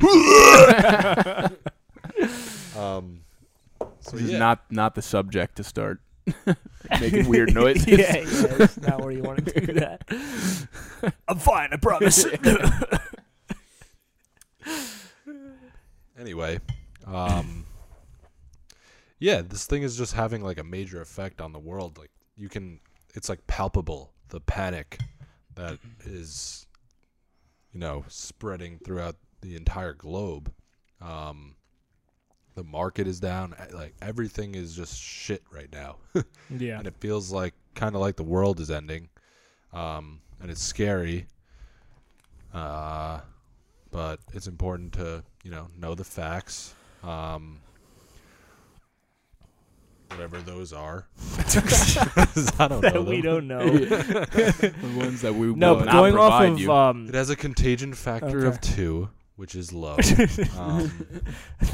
Um, so this yeah. is not not the subject to start making weird noises. yeah, yeah, that's not where you want to do that. I'm fine, I promise. Anyway, um, yeah, this thing is just having like a major effect on the world. Like you can, it's like palpable the panic that is, you know, spreading throughout the entire globe. Um, the market is down. e- Like everything is just shit right now. yeah. and it feels like kind of like the world is ending, um, and it's scary. Uh, but it's important to you know know the facts, um, whatever those are. I don't know. we them. don't know. the ones that we no, will but not going off provide of you. um, It has a contagion factor of Okay. two, which is low. um,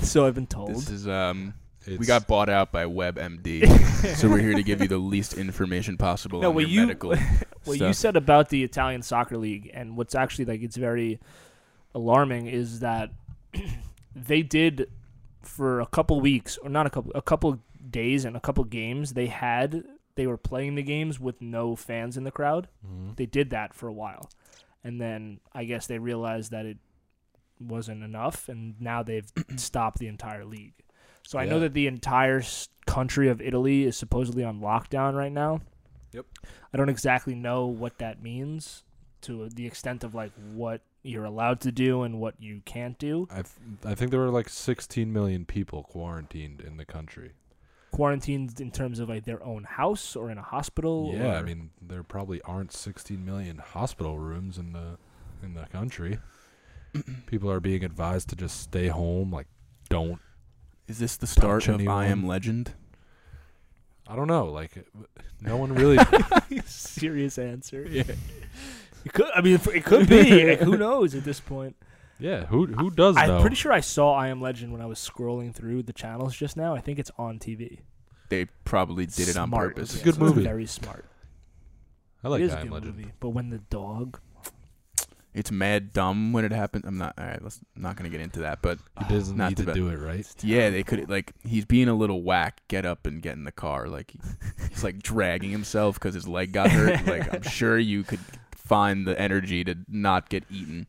so I've been told. this is um it's, we got bought out by WebMD, so we're here to give you the least information possible No, on what your you- medical what you stuff. said about the Italian soccer league and what's actually like it's very alarming is that they did for a couple weeks or not a couple a couple days and a couple games they had they were playing the games with no fans in the crowd. Mhm. They did that for a while. And then I guess they realized that it wasn't enough and now they've stopped the entire league. So I know that the entire country of Italy is supposedly on lockdown right now. Yep. I don't exactly know what that means to the extent of like what you're allowed to do and what you can't do. I th- I think there were like 16 million people quarantined in the country. Quarantined in terms of like their own house or in a hospital. Yeah, I mean there probably aren't 16 million hospital rooms in the in the country. People are being advised to just stay home. Like, don't. Is this the start Touch of I Am. Legend? I don't know. Like, no one really. serious answer. Yeah. It could, I mean, it could be. Like, who knows at this point? Yeah, who who does I'm know? pretty sure I saw I Am Legend when I was scrolling through the channels just now. I think it's on TV. They probably did it on purpose. It's a good so movie. Very smart. I like it is I a Am good Legend. movie. But when the dog, It's mad dumb when it happens. I'm not. All right, let's I'm not gonna get into that. But He doesn't Not need the to do it right. yeah, they could like he's being a little whack. Get up and get in the car. Like he's like dragging himself because his leg got hurt. like I'm sure you could find the energy to not get eaten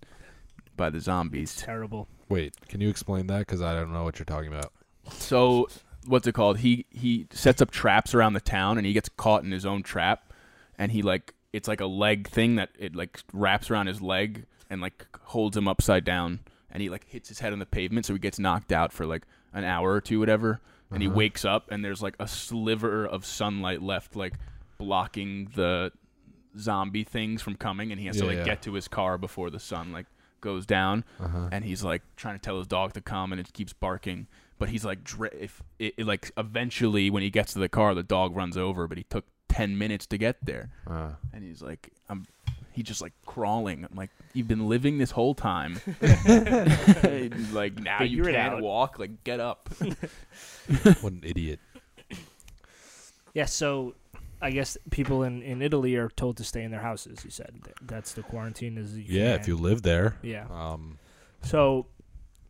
by the zombies. terrible. Wait, can you explain that? Because I don't know what you're talking about. So what's it called? He he sets up traps around the town and he gets caught in his own trap and he like it's like a leg thing that it like wraps around his leg and like holds him upside down and he like hits his head on the pavement so he gets knocked out for like an hour or two whatever and he Uh-huh. wakes up and there's like a sliver of sunlight left like blocking the zombie things from coming, and he has to like yeah. get to his car before the sun like goes down, Uh-huh. and he's like trying to tell his dog to come, and it keeps barking. But he's like, dra- if it, it, like eventually when he gets to the car, the dog runs over, but he took ten minutes to get there, Uh, and he's like, I'm. He just like crawling. I'm like, you've been living this whole time. like now you Figure it can't walk. Like get up. what an idiot. Yeah, so I guess people in, in Italy are told to stay in their houses. You said that's the quarantine. Is Yeah, if can't- you live there. yeah. Um, So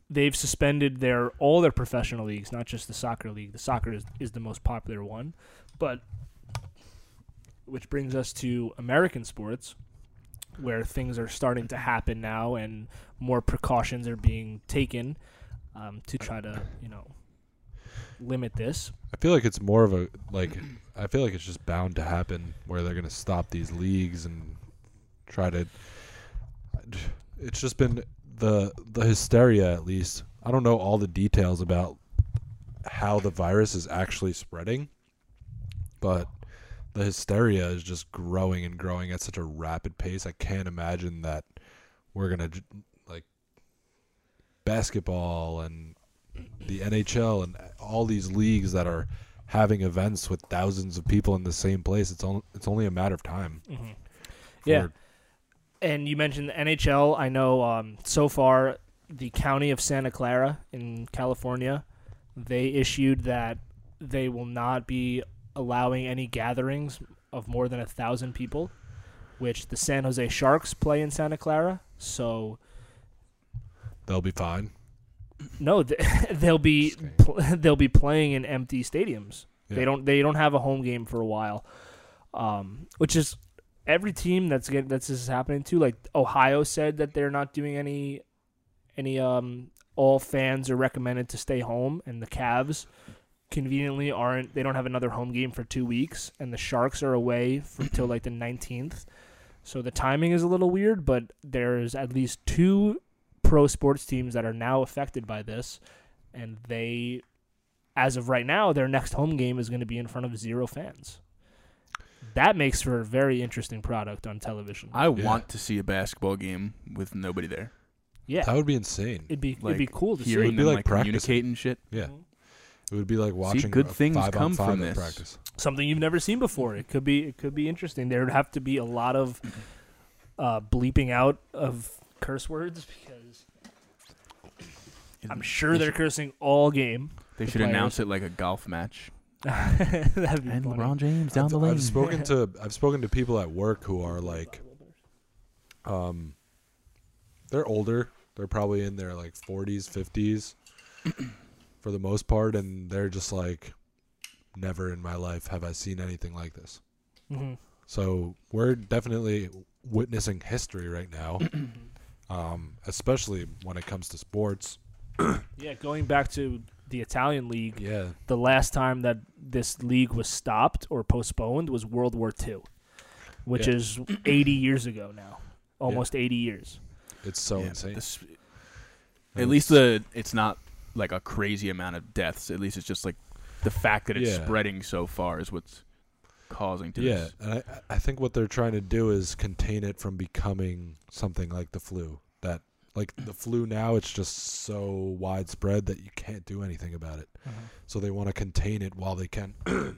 they've suspended their all their professional leagues, not just the soccer league. The soccer is, is the most popular one, but which brings us to American sports, where things are starting to happen now, and more precautions are being taken um, to try to you know limit this. I feel like it's more of a like. I feel like it's just bound to happen where they're gonna stop these leagues and try to. It's just been the the hysteria at least. I don't know all the details about how the virus is actually spreading, but the hysteria is just growing and growing at such a rapid pace. I can't imagine that we're gonna like basketball and the NHL and all these leagues that are having events with thousands of people in the same place. It's only it's only a matter of time. Mm-hmm. Yeah. And you mentioned the NHL. I know um, so far the county of Santa Clara in California, they issued that they will not be allowing any gatherings of more than a thousand people, which the San Jose Sharks play in Santa Clara. So they'll be fine. No, they'll be they'll be playing in empty stadiums. Yeah. They don't they don't have a home game for a while, um, which is every team that's get that's this is happening to. Like Ohio said that they're not doing any any um all fans are recommended to stay home, and the Cavs conveniently aren't. They don't have another home game for two weeks, and the Sharks are away for till like the nineteenth. So the timing is a little weird, but there's at least two pro sports teams that are now affected by this, and they, as of right now, their next home game is going to be in front of zero fans. That makes for a very interesting product on television. I Yeah. want to see a basketball game with nobody there. yeah, That would be insane. it'd be Like it'd be cool to hearing see. be them like like, practicing. communicate and shit. Yeah, it would be like watching good a things five come on five from this. practice. Something you've never seen before. It could be it could be interesting. There would have to be a lot of uh, bleeping out of curse words because I'm sure they they're should, cursing all game. they should players. announce it like a golf match. That'd be And funny. LeBron James down I've, the lane. I've spoken to I've spoken to people at work who are like, um, they're older. They're probably in their like 40s, 50s, for the most part, and they're just like, never in my life have I seen anything like this. hmm So we're definitely witnessing history right now, um, especially when it comes to sports. Yeah, going back to the Italian league, Yeah, the last time that this league was stopped or postponed was World War II, which Yeah. is 80 years ago now, almost 80 years. it's so Yeah, insane. this- at least it's- the it's not like a crazy amount of deaths. At least it's just like the fact that it's Yeah. spreading so far is what's causing to yeah, this. and I, I think what they're trying to do is contain it from becoming something like the flu. Like the flu now, it's just so widespread that you can't do anything about it. So they want to contain it while they can.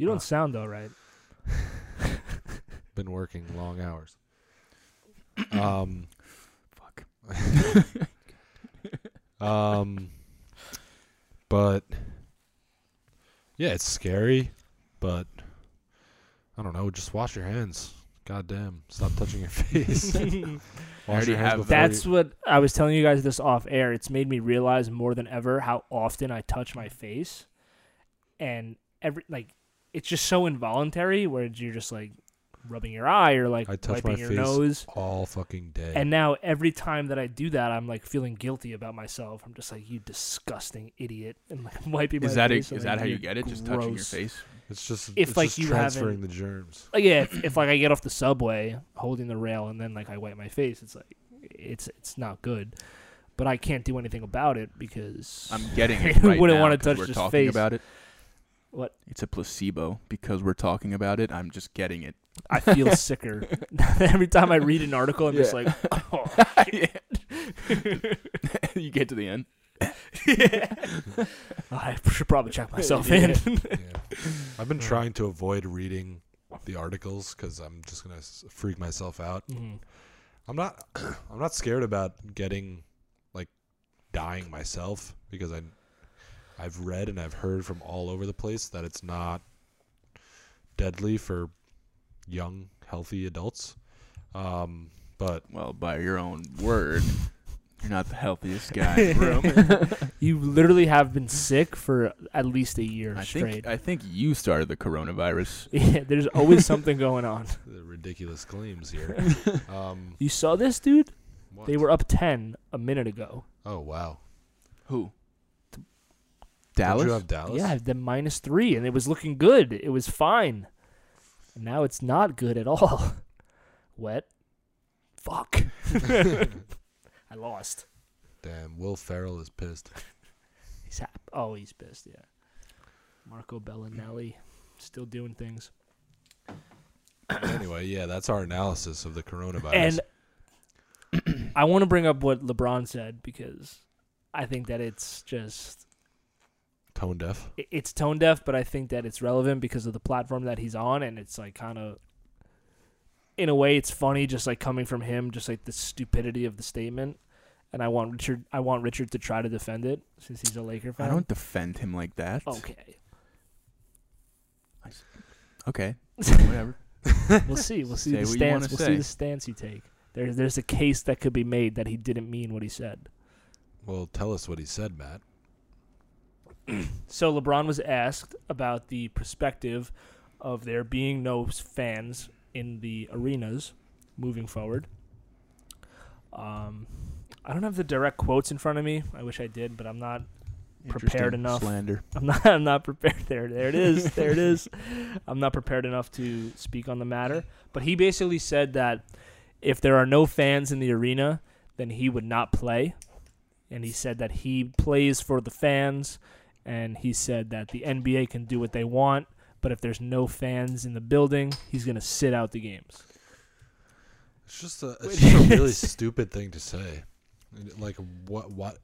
You don't Ah. sound all right. Been working long hours. Um, Fuck. um, but yeah, it's scary. But I don't know. Just wash your hands. God damn! Stop touching your face. Wash already your hands have- before That's you- what I was telling you guys this off air. It's made me realize more than ever how often I touch my face, and every like it's just so involuntary where you're just like rubbing your eye or like I touch wiping my your face nose. all fucking day. And now every time that I do that, I'm like feeling guilty about myself. I'm just like you disgusting idiot, and like wiping Is my that it, face. is I'm like, that how you "You're get it? Just touching your gross." face? It's just If, it's like, just you transferring the germs. Like yeah, if, if like I get off the subway holding the rail and then like I wipe my face, it's like it's it's not good. But I can't do anything about it because I'm getting it right wouldn't now wanna 'cause touch we're his talking face. about it. What? It's a placebo because we're talking about it. I'm just getting it. I feel sicker every time I read an article. I'm just like, oh, you get to the end. I should probably check myself Yeah. in. Yeah. I've been trying to avoid reading the articles because I'm just gonna freak myself out. Mhm. I'm not. I'm not scared about getting like dying myself because I, I've read and I've heard from all over the place that it's not deadly for young, healthy adults. Um, but Well, by your own word, you're not the healthiest guy in the room. You literally have been sick for at least a year I straight. think I think you started the coronavirus. yeah, there's always something going on. the ridiculous claims here. um, You saw this, dude? what? They were up 10 a minute ago. Oh wow. Who? Don't Dallas. you have Dallas? Yeah, the minus three, and it was looking good. It was fine. And now it's not good at all. Wet. Fuck. I lost. Damn. Will Ferrell is pissed. He's hap- Oh, he's pissed. Yeah. Marco Belinelli still doing things. anyway, yeah, that's our analysis of the coronavirus. And I want to bring up what LeBron said because I think that it's just tone deaf. it's tone deaf, but I think that it's relevant because of the platform that he's on, and it's like kind of, in a way, it's funny, just like coming from him, just like the stupidity of the statement. And I want Richard, I want Richard to try to defend it since he's a Laker fan. I don't defend him like that. Okay, Okay. Whatever. we'll see. We'll see Say the what you wanna stance. We'll see the stance you take. There's there's a case that could be made that he didn't mean what he said. Well, tell us what he said, Matt. So LeBron was asked about the perspective of there being no fans in the arenas moving forward. Um, I don't have the direct quotes in front of me. I wish I did, but I'm not. Prepared enough. Slander. I'm not. I'm not prepared. There. There it is. There it is. I'm not prepared enough to speak on the matter. But he basically said that if there are no fans in the arena, then he would not play. And he said that he plays for the fans, and he said that the NBA can do what they want, but if there's no fans in the building, he's gonna sit out the games. It's just a, it's just a really stupid thing to say. Like what? What?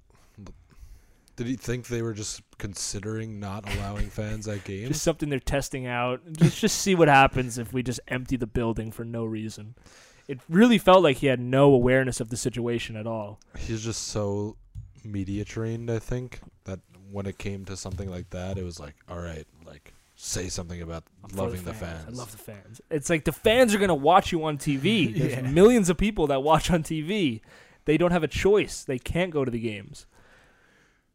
Did he think they were just considering not allowing fans at games? Just something they're testing out. Just just see what happens if we just empty the building for no reason. It really felt like he had no awareness of the situation at all. He's just so media trained. I think that when it came to something like that, it was like, all right, like say something about I'm loving the fans. I love the fans. It's like the fans are gonna watch you on TV. There's Yeah. millions of people that watch on TV. They don't have a choice. They can't go to the games.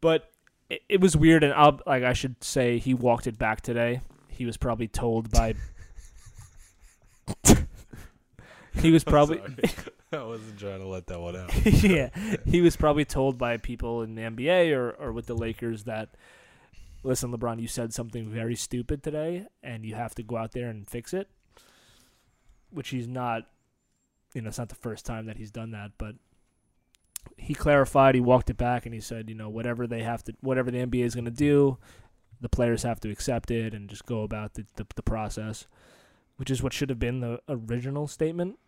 But it, it was weird, and I'll like I should say he walked it back today. He was probably told by. he was probably I wasn't trying to let that one out. yeah, he was probably told by people in the NBA or, or with the Lakers that, listen, LeBron, you said something very stupid today, and you have to go out there and fix it. Which he's not, you know, it's not the first time that he's done that, but he clarified, he walked it back, and he said, you know, whatever they have to, whatever the NBA is going to do, the players have to accept it and just go about the, the, the process, which is what should have been the original statement.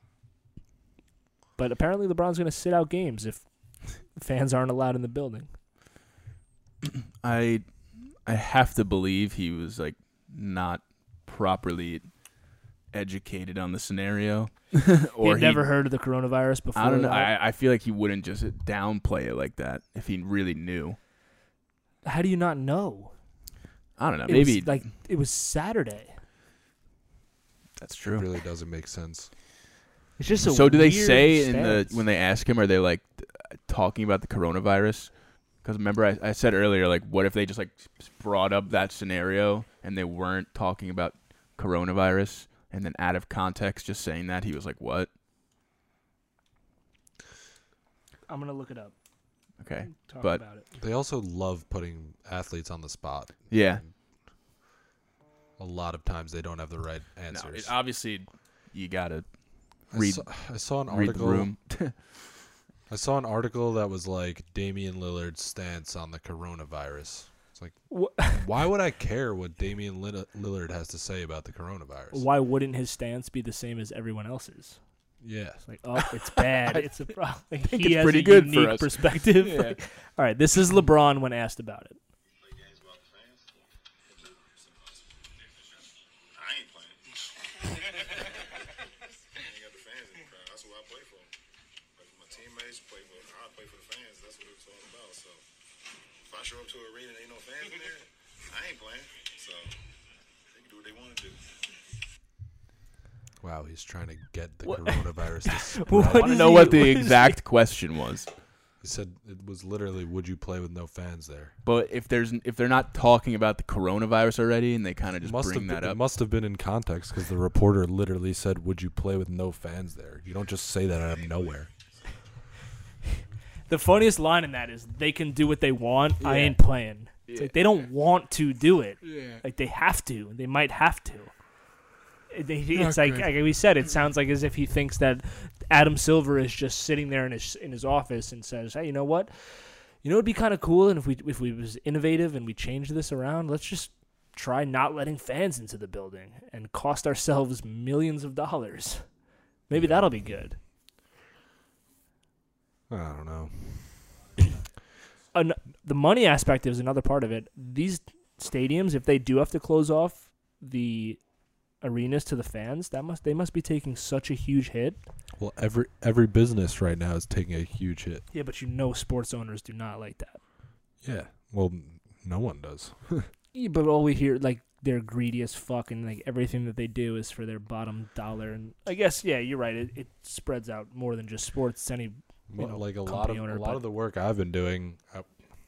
But apparently, LeBron's going to sit out games if fans aren't allowed in the building. I I have to believe he was like not properly educated on the scenario, or he had never heard of the coronavirus before. I don't know. I, I feel like he wouldn't just downplay it like that if he really knew. How do you not know? I don't know. It Maybe was like it was Saturday. that's true. It really doesn't make sense. It's just a So do they weird say in the when they ask him, are they like talking about the coronavirus? Because remember, I, I said earlier, like, what if they just like brought up that scenario and they weren't talking about coronavirus, and then out of context, just saying that he was like, "What?" I'm gonna look it up. Okay, Talk but- about it. They also love putting athletes on the spot. yeah. A lot of times they don't have the right No, answers. it, obviously, you gotta I read- saw, I saw an read the article. I saw an article that was like Damian Lillard's stance on the coronavirus. It's like, Wh- why would I care what Damian Lillard has to say about the coronavirus? Why wouldn't his stance be the same as everyone else's? Yeah. It's like, oh, it's bad. It's a problem. Like, he it's has pretty a good unique perspective. Yeah. Like, all right, this is LeBron when asked about it. Wow, he's trying to get the What- coronavirus to spread. What I want to is know he- what the what is he- exact question was. He said it was literally, "Would you play with no fans there?" But if there's if they're not talking about the coronavirus already, and they kind of just must bring have that been, up, It must have been in context because the reporter literally said, "Would you play with no fans there?" You don't just say that out of nowhere. The funniest line in that is they can do what they want. I ain't playing. It's like they don't want to do it. yeah, Like they have to. They might have to. It- they- Not It's like, like we said. It sounds like as if he thinks that Adam Silver is just sitting there in his in his office and says, "Hey, you know what? You know, it'd be kind of cool, and if we if we was innovative and we changed this around, let's just try not letting fans into the building and cost ourselves millions of dollars. Maybe that'll be good." I don't know. an- the money aspect is another part of it. These stadiums, if they do have to close off the arenas to the fans, that must they must be taking such a huge hit. Well, every every business right now is taking a huge hit. Yeah, but you know, sports owners do not like that. Yeah. Well, no one does. Yeah, but all we hear like they're greedy as fuck, and like everything that they do is for their bottom dollar. And I guess yeah, you're right. It, it spreads out more than just sports. Any Well, know, like a lot of owner, a lot of the work I've been doing, uh,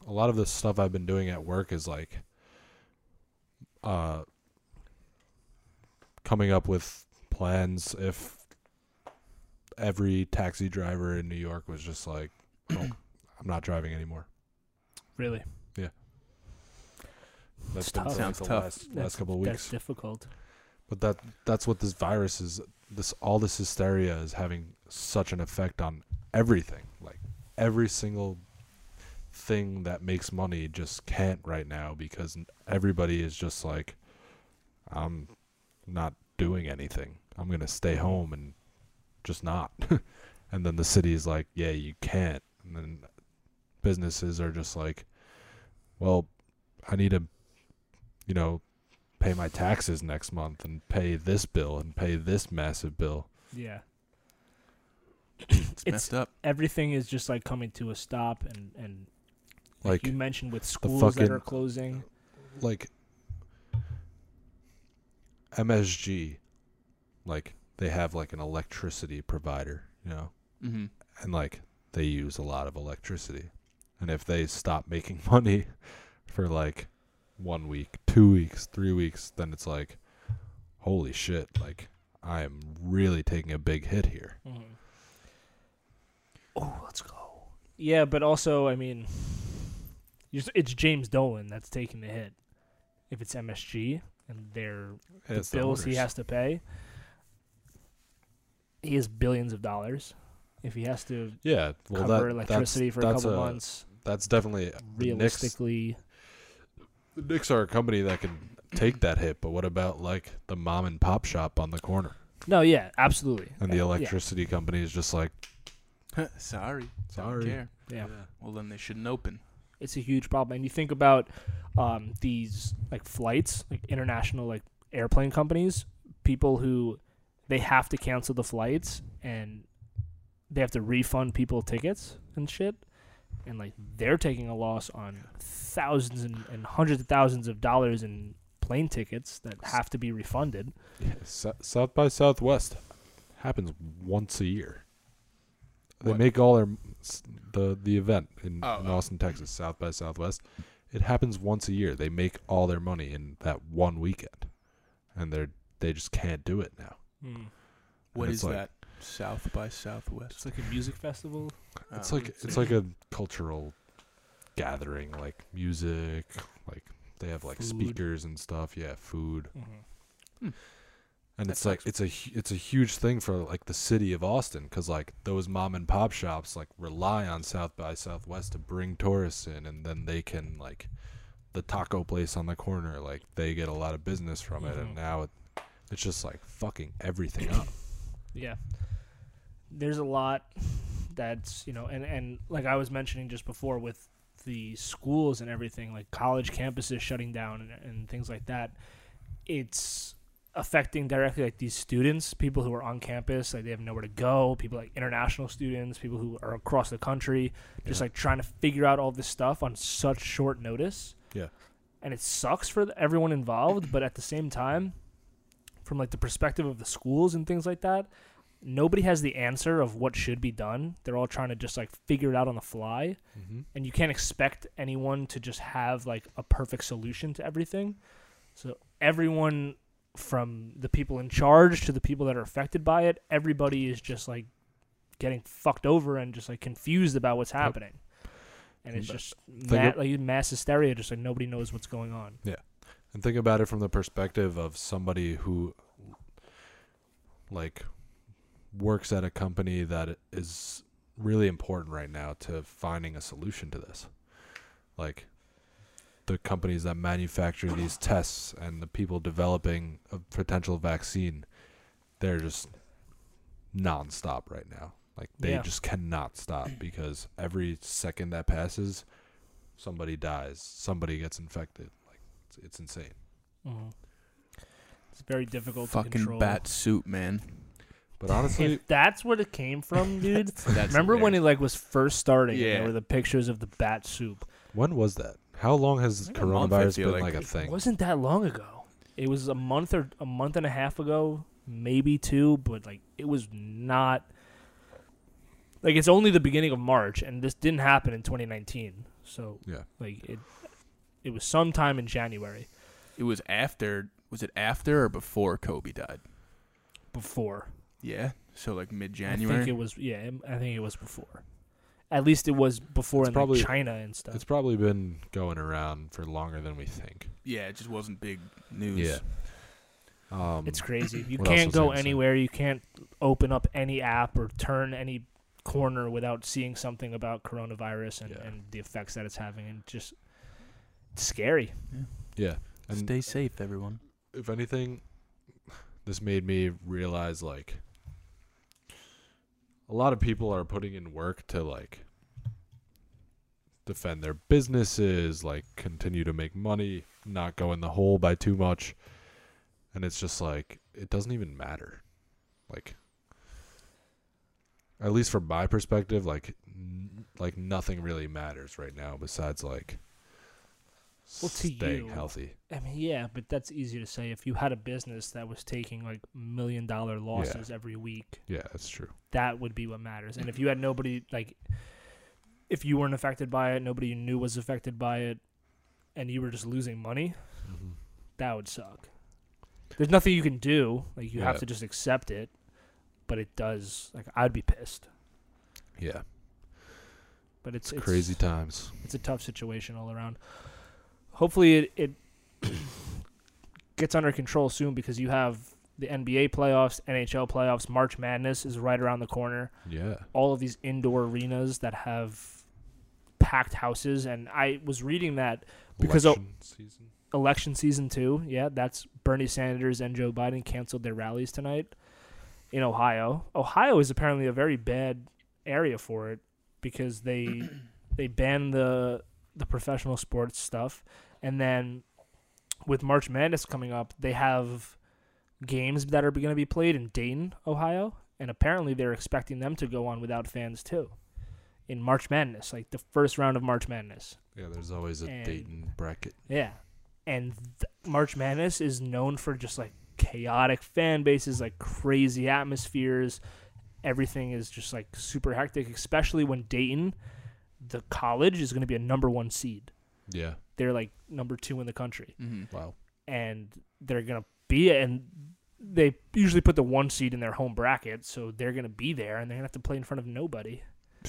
a lot of the stuff I've been doing at work is like, uh, coming up with plans if every taxi driver in New York was just like, oh, I'm not driving anymore. really. Yeah. That's It's been tough. for, Sounds the tough. last, That's- last couple of weeks. That's weeks. difficult. But that that's what this virus is. This all this hysteria is having such an effect on everything. Like every single thing that makes money just can't right now because everybody is just like, I'm not doing anything. I'm gonna stay home and just not. and then the city is like, yeah, you can't. And then businesses are just like, well, I need to, you know, pay my taxes next month and pay this bill and pay this massive bill. Yeah. it's, It's- messed up. everything is just like coming to a stop and and like, Like you mentioned with schools that are closing like MSG like they have like an electricity provider, you know, Mm-hmm. and like they use a lot of electricity. And if they stop making money for like one week, two weeks, three weeks, then it's like holy shit, like I am really taking a big hit here. oh let's go yeah but also i mean it's james dolan that's taking the hit if it's msg and their the It's the bills he has to pay he has billions of dollars if he has to Yeah, well cover that, electricity for a that's couple a, months That's definitely the Knicks. realistically The Knicks are a company that can take that hit, but what about like the mom and pop shop on the corner? no yeah absolutely And the Yeah, electricity company is just like, Sorry, Sorry. Don't care. yeah. Well, then they shouldn't open. It's a huge problem. And you think about um, these like flights, like international like airplane companies, people who they have to cancel the flights and they have to refund people tickets and shit. And like they're taking a loss on thousands and, and hundreds of thousands of dollars in plane tickets that have to be refunded. yeah, Sou- South by Southwest happens once a year. They What? make all their the the event in, Oh, in oh. Austin, Texas, South by Southwest. It happens once a year. They make all their money in that one weekend, and they're they just can't do it now. What it's is like- that? South by Southwest. It's like a music festival. It's Oh. like it's like a cultural gathering, like music, like they have like Food. speakers and stuff. Yeah, food, Hmm. And That it's like it's a it's a huge thing for like the city of Austin because like those mom and pop shops like rely on South by Southwest to bring tourists in, and then they can like the taco place on the corner, like they get a lot of business from it, Mhm. and now it, it's just like fucking everything up. Yeah. There's a lot that's, you know, and, and like I was mentioning just before with the schools and everything, like college campuses shutting down and, and things like that, it's affecting directly like these students, people who are on campus, like they have nowhere to go, people like international students, people who are across the country, just Yeah. like trying to figure out all this stuff on such short notice. Yeah. And it sucks for the, everyone involved, but at the same time, from like the perspective of the schools and things like that, nobody has the answer of what should be done. They're all trying to just like figure it out on the fly, mm-hmm. and you can't expect anyone to just have like a perfect solution to everything. So everyone from the people in charge to the people that are affected by it, everybody is just like getting fucked over and just like confused about what's happening. And it's But just ma- of- like mass hysteria, just like nobody knows what's going on. Yeah. And think about it from the perspective of somebody who, like, works at a company that is really important right now to finding a solution to this. Like, the companies that manufacture these tests and the people developing a potential vaccine, they're just nonstop right now. Like, they Yeah. just cannot stop because every second that passes, somebody dies, somebody gets infected. Like, it's, it's insane. Mhm. It's very difficult to Fucking control. bat soup, man. But honestly, If that's where it came from, dude. That's Remember when it like was first starting? and Yeah. there were the pictures of the bat soup. when was that? How long has Like month, coronavirus been like. like, a thing? It wasn't that long ago. It was a month or a month and a half ago, maybe two, but like it was not. Like it's only the beginning of March, and this didn't happen in 2019. So Yeah. like it, it was sometime in January It was after. Was it after or before Kobe died? before. Yeah. So like mid January. I think it was. Yeah, I think it was before. At least it was before It's in probably- like China and stuff. It's probably been going around for longer than we think. yeah, it just wasn't big news. Yeah. Um, It's crazy. You can't go I gonna say? anywhere. You can't open up any app or turn any corner without seeing something about coronavirus and, Yeah. and the effects that it's having. And just it's scary. yeah. And Stay safe, everyone. if anything, this made me realize like a lot of people are putting in work to like defend their businesses, like continue to make money, not go in the hole by too much. And it's just like it doesn't even matter. Like at least from my perspective, like n- like nothing really matters right now besides like Well, staying you, healthy. I mean, yeah, but that's easy to say. If you had a business that was taking like million dollar losses every week, Yeah, that's true. that would be what matters. And if you had nobody like, if you weren't affected by it, nobody you knew was affected by it, and you were just losing money, Mm-hmm. that would suck. There's nothing you can do. Like you have to just accept it. But it does. Like I'd be pissed. Yeah, But it's, it's, it's crazy times. It's a tough situation all around. Hopefully it, it gets under control soon because you have the NBA playoffs, NHL playoffs, March Madness is right around the corner. Yeah. All of these indoor arenas that have packed houses and I was reading that Because Election season. election season too. Yeah, that's Bernie Sanders and Joe Biden canceled their rallies tonight in Ohio. Ohio is apparently a very bad area for it because they they banned the the professional sports stuff, and then with March Madness coming up, they have games that are going to be played in Dayton, Ohio, and apparently they're expecting them to go on without fans too. In March Madness, like the first round of March Madness. Yeah, there's always a And- Dayton bracket. Yeah. And th- March Madness is known for just like chaotic fan bases, like crazy atmospheres. Everything is just like super hectic, especially when Dayton, the college, is going to be a number one seed. Yeah. They're like number two in the country. Mm-hmm. Wow. And they're going to be, and they usually put the one seed in their home bracket. So they're going to be there and they're going to have to play in front of nobody,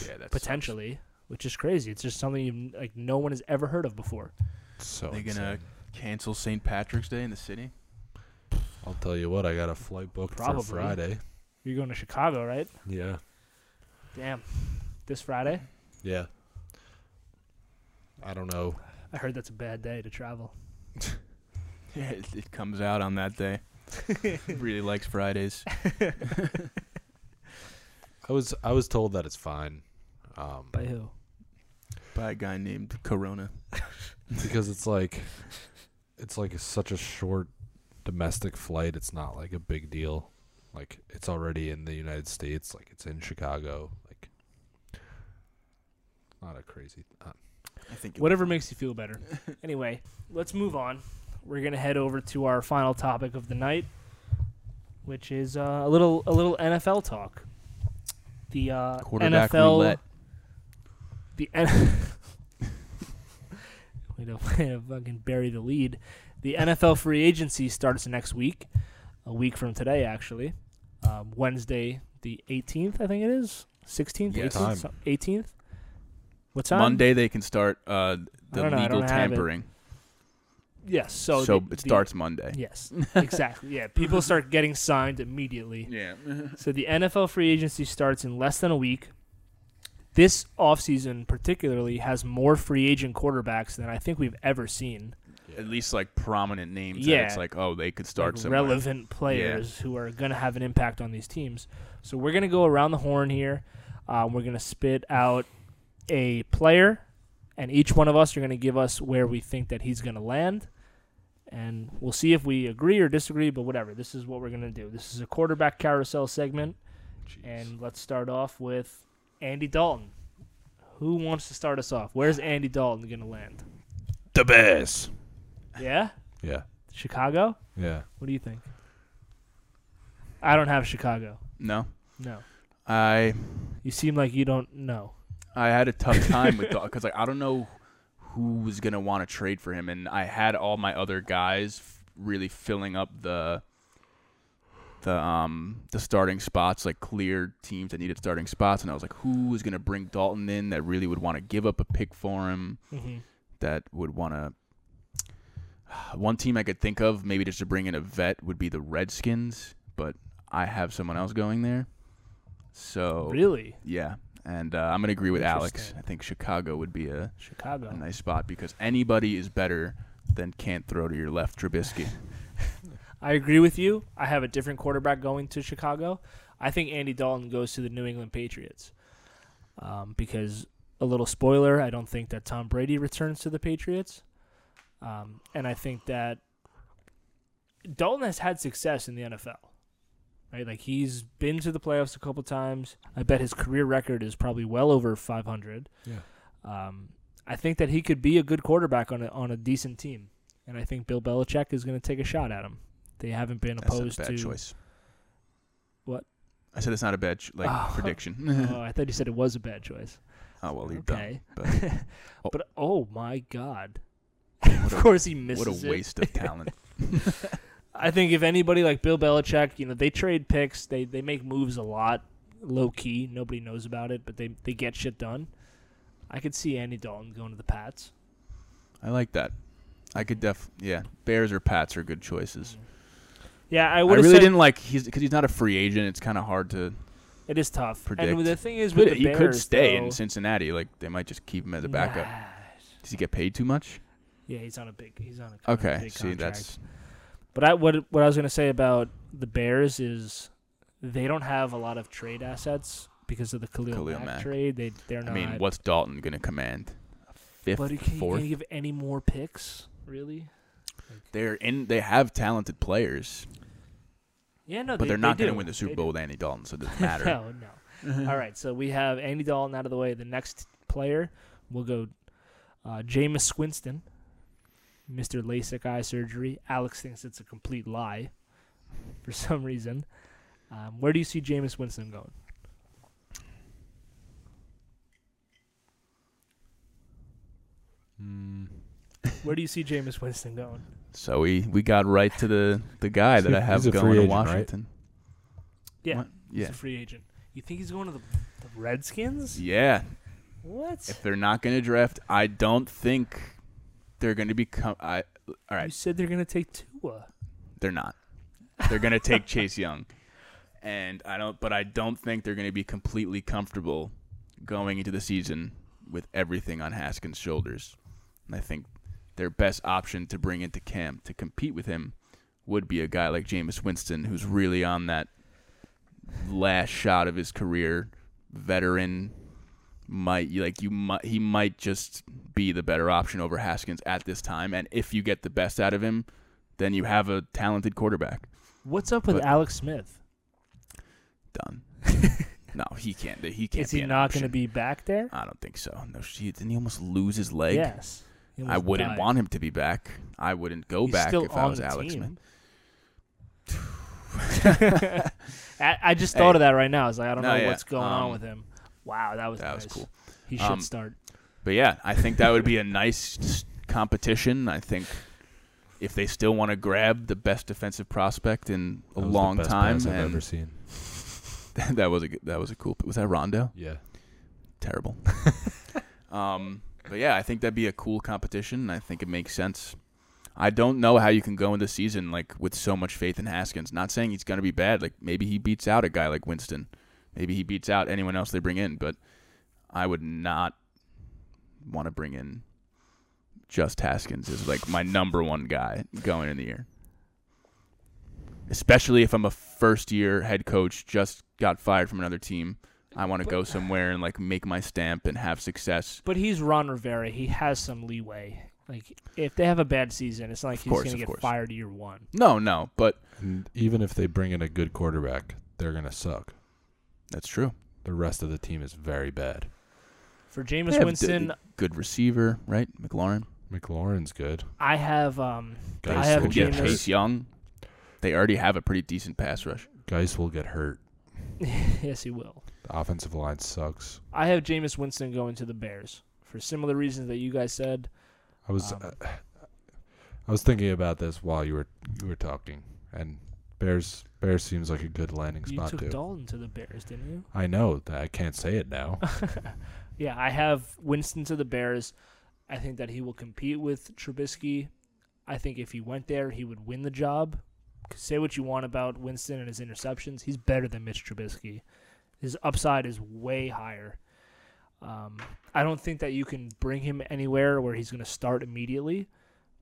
Yeah, that's potentially, which is crazy. It's just something you like no one has ever heard of before. So they're gonna cancel St. Patrick's Day in the city. I'll tell you what, I got a flight booked Probably. for Friday. You're going to Chicago, right? Yeah. Damn. This Friday? Yeah. I don't know. I heard that's a bad day to travel. Yeah, it, it comes out on that day. really likes Fridays. I was I was told that it's fine, um, By who? by a guy named Corona. because it's like it's like such a short domestic flight. It's not like a big deal. Like it's already in the United States. Like it's in Chicago. Like not a crazy. Uh, I think Whatever makes you feel better. anyway, let's move on. We're gonna head over to our final topic of the night, which is uh, a little a little NFL talk. The uh, quarterback NFL, roulette. the N- we don't way to fucking bury the lead. The NFL free agency starts next week, a week from today, actually. Um, Wednesday, the 18th, I think it is. 16th, Yes. 18th, Time. so- 18th. What time? Monday they can start uh, the know, I legal don't have it. tampering. Yes. So So, the- it the- starts Monday. Yes, exactly. Yeah, people start getting signed immediately. Yeah. So the NFL free agency starts in less than a week. This offseason particularly has more free agent quarterbacks than I think we've ever seen. At least like prominent names. that Yeah. it's like oh they could start Like, somewhere. relevant players who are going to have an impact on these teams. So we're going to go around the horn here. Um, we're going to spit out a player, and each one of us are going to give us where we think that he's going to land. And we'll see if we agree or disagree, but whatever. This is what we're going to do. This is a quarterback carousel segment. And let's start off with Andy Dalton. Who wants to start us off? Where's Andy Dalton going to land? the Bears. Yeah? Yeah. Chicago? Yeah. What do you think? I don't have Chicago. No, No. I You seem like you don't know. I had a tough time with Dalton because like I don't know who was gonna want to trade for him, and I had all my other guys f- really filling up the the um the starting spots, like clear teams that needed starting spots, and I was like, who was gonna bring Dalton in that really would want to give up a pick for him, Mm-hmm. that would want to. One team I could think of, maybe just to bring in a vet, would be the Redskins, but I have someone else going there. So Really? yeah, and uh, I'm gonna agree with Alex. I think Chicago would be a, Chicago. a nice spot because anybody is better than can't throw to your left, Trubisky. I agree with you. I have a different quarterback going to Chicago. I think Andy Dalton goes to the New England Patriots. Um, because a little spoiler, I don't think that Tom Brady returns to the Patriots. Um, and I think that Dalton has had success in the NFL. Right? Like he's been to the playoffs a couple times. I bet his career record is probably well over 500. Yeah. Um, I think that he could be a good quarterback on a, on a decent team. And I think Bill Belichick is going to take a shot at him. They haven't been That's opposed a bad to. choice. What? I said it's not a bad ch- like Oh. prediction. oh, I thought you said it was a bad choice. oh well, you're okay. dumb. But But oh my god. Of course he misses what a it. waste of talent. I think if anybody like Bill Belichick, you know, they trade picks, they they make moves a lot, low key. Nobody knows about it, but they they get shit done. I could see Andy Dalton going to the Pats. I like that. I could def yeah. Bears or Pats are good choices. Yeah, I I, would. really said, didn't like he's because he's not a free agent. It's kind of hard to. It is tough. predict. And the thing is with the he could stay though, in Cincinnati. Like they might just keep him as a backup. Nah. Does he get paid too much? Yeah, he's on a big. He's on a Okay, big see contract. that's But I what what I was gonna say about the Bears is they don't have a lot of trade assets because of the Khalil, Khalil Mack, Mack. trade. They they're I not. mean, what's Dalton going to command? A fifth, but can you, fourth. can you give any more picks? Really? They're in. They have talented players, Yeah, no. but they, they're not going to win the Super Bowl with Andy Dalton, so it doesn't matter. no, no. All right, so we have Andy Dalton out of the way. The next player, we'll go uh, Jameis Winston, Mr. LASIK eye surgery. Alex thinks it's a complete lie for some reason. Um, where do you see Jameis Winston going? Mm, Where do you see Jameis Winston going? So we we got right to the the guy that I have He's a going free to agent, right? Washington. Yeah, What? he's Yeah. a free agent. You think he's going to the, the Redskins? Yeah. What? If they're not going to draft, I don't think they're going to become. I all right. You said they're going to take Tua. They're not. They're going to take Chase Young, and I don't. But I don't think they're going to be completely comfortable going into the season with everything on Haskins' shoulders. And I think their best option to bring into camp to compete with him would be a guy like Jameis Winston, who's really on that last shot of his career, veteran. Might you like you might he might just be the better option over Haskins at this time, and if you get the best out of him, then you have a talented quarterback. What's up with But- Alex Smith? Done. no, he can't. He can't. Is he not going to be back there? I don't think so. No, she, didn't he almost lose his leg? Yes. I wouldn't died. want him to be back. I wouldn't go He's back if I was Alex Smith. team. I, I just thought Hey. of that right now. I was like, I don't No, know yeah, what's going on um, with him. Wow, that was That was cool. He should Um, start. But yeah, I think that would be a nice competition. I think if they still want to grab the best defensive prospect in a That was the long best time, pass I've ever seen. that was a good- that was a cool. Was that Rondo? Yeah. Terrible. um, but yeah, I think that'd be a cool competition. I think it makes sense. I don't know how you can go into the season like with so much faith in Haskins. Not saying he's going to be bad. Like maybe he beats out a guy like Winston. Maybe he beats out anyone else they bring in. But I would not want to bring in just Haskins as like my number one guy going in the year. Especially if I'm a first year head coach, just got fired from another team. I want to go somewhere and like make my stamp and have success. But he's Ron Rivera. He has some leeway. Like if they have a bad season, it's not like Of he's course, gonna get course. fired year one. No, no, but And even if they bring in a good quarterback, they're gonna suck. That's true. The rest of the team is very bad. For They Jameis have d- Winston, good receiver, right? McLaurin. McLaurin's good. I have um Geis I have will get Jameis- Jameis. Chase Young. They already have a pretty decent pass rush. Geis will get hurt. yes, he will. The offensive line sucks. I have Jameis Winston going to the Bears for similar reasons that you guys said. I was Um, uh, I was thinking about this while you were you were talking, and Bears Bears seems like a good landing spot. You spot took too. Dalton to the Bears, didn't you? I know that I can't say it now. yeah, I have Winston to the Bears. I think that he will compete with Trubisky. I think if he went there, he would win the job. Say what you want about Winston and his interceptions, he's better than Mitch Trubisky. His upside is way higher. Um, I don't think that you can bring him anywhere where he's going to start immediately,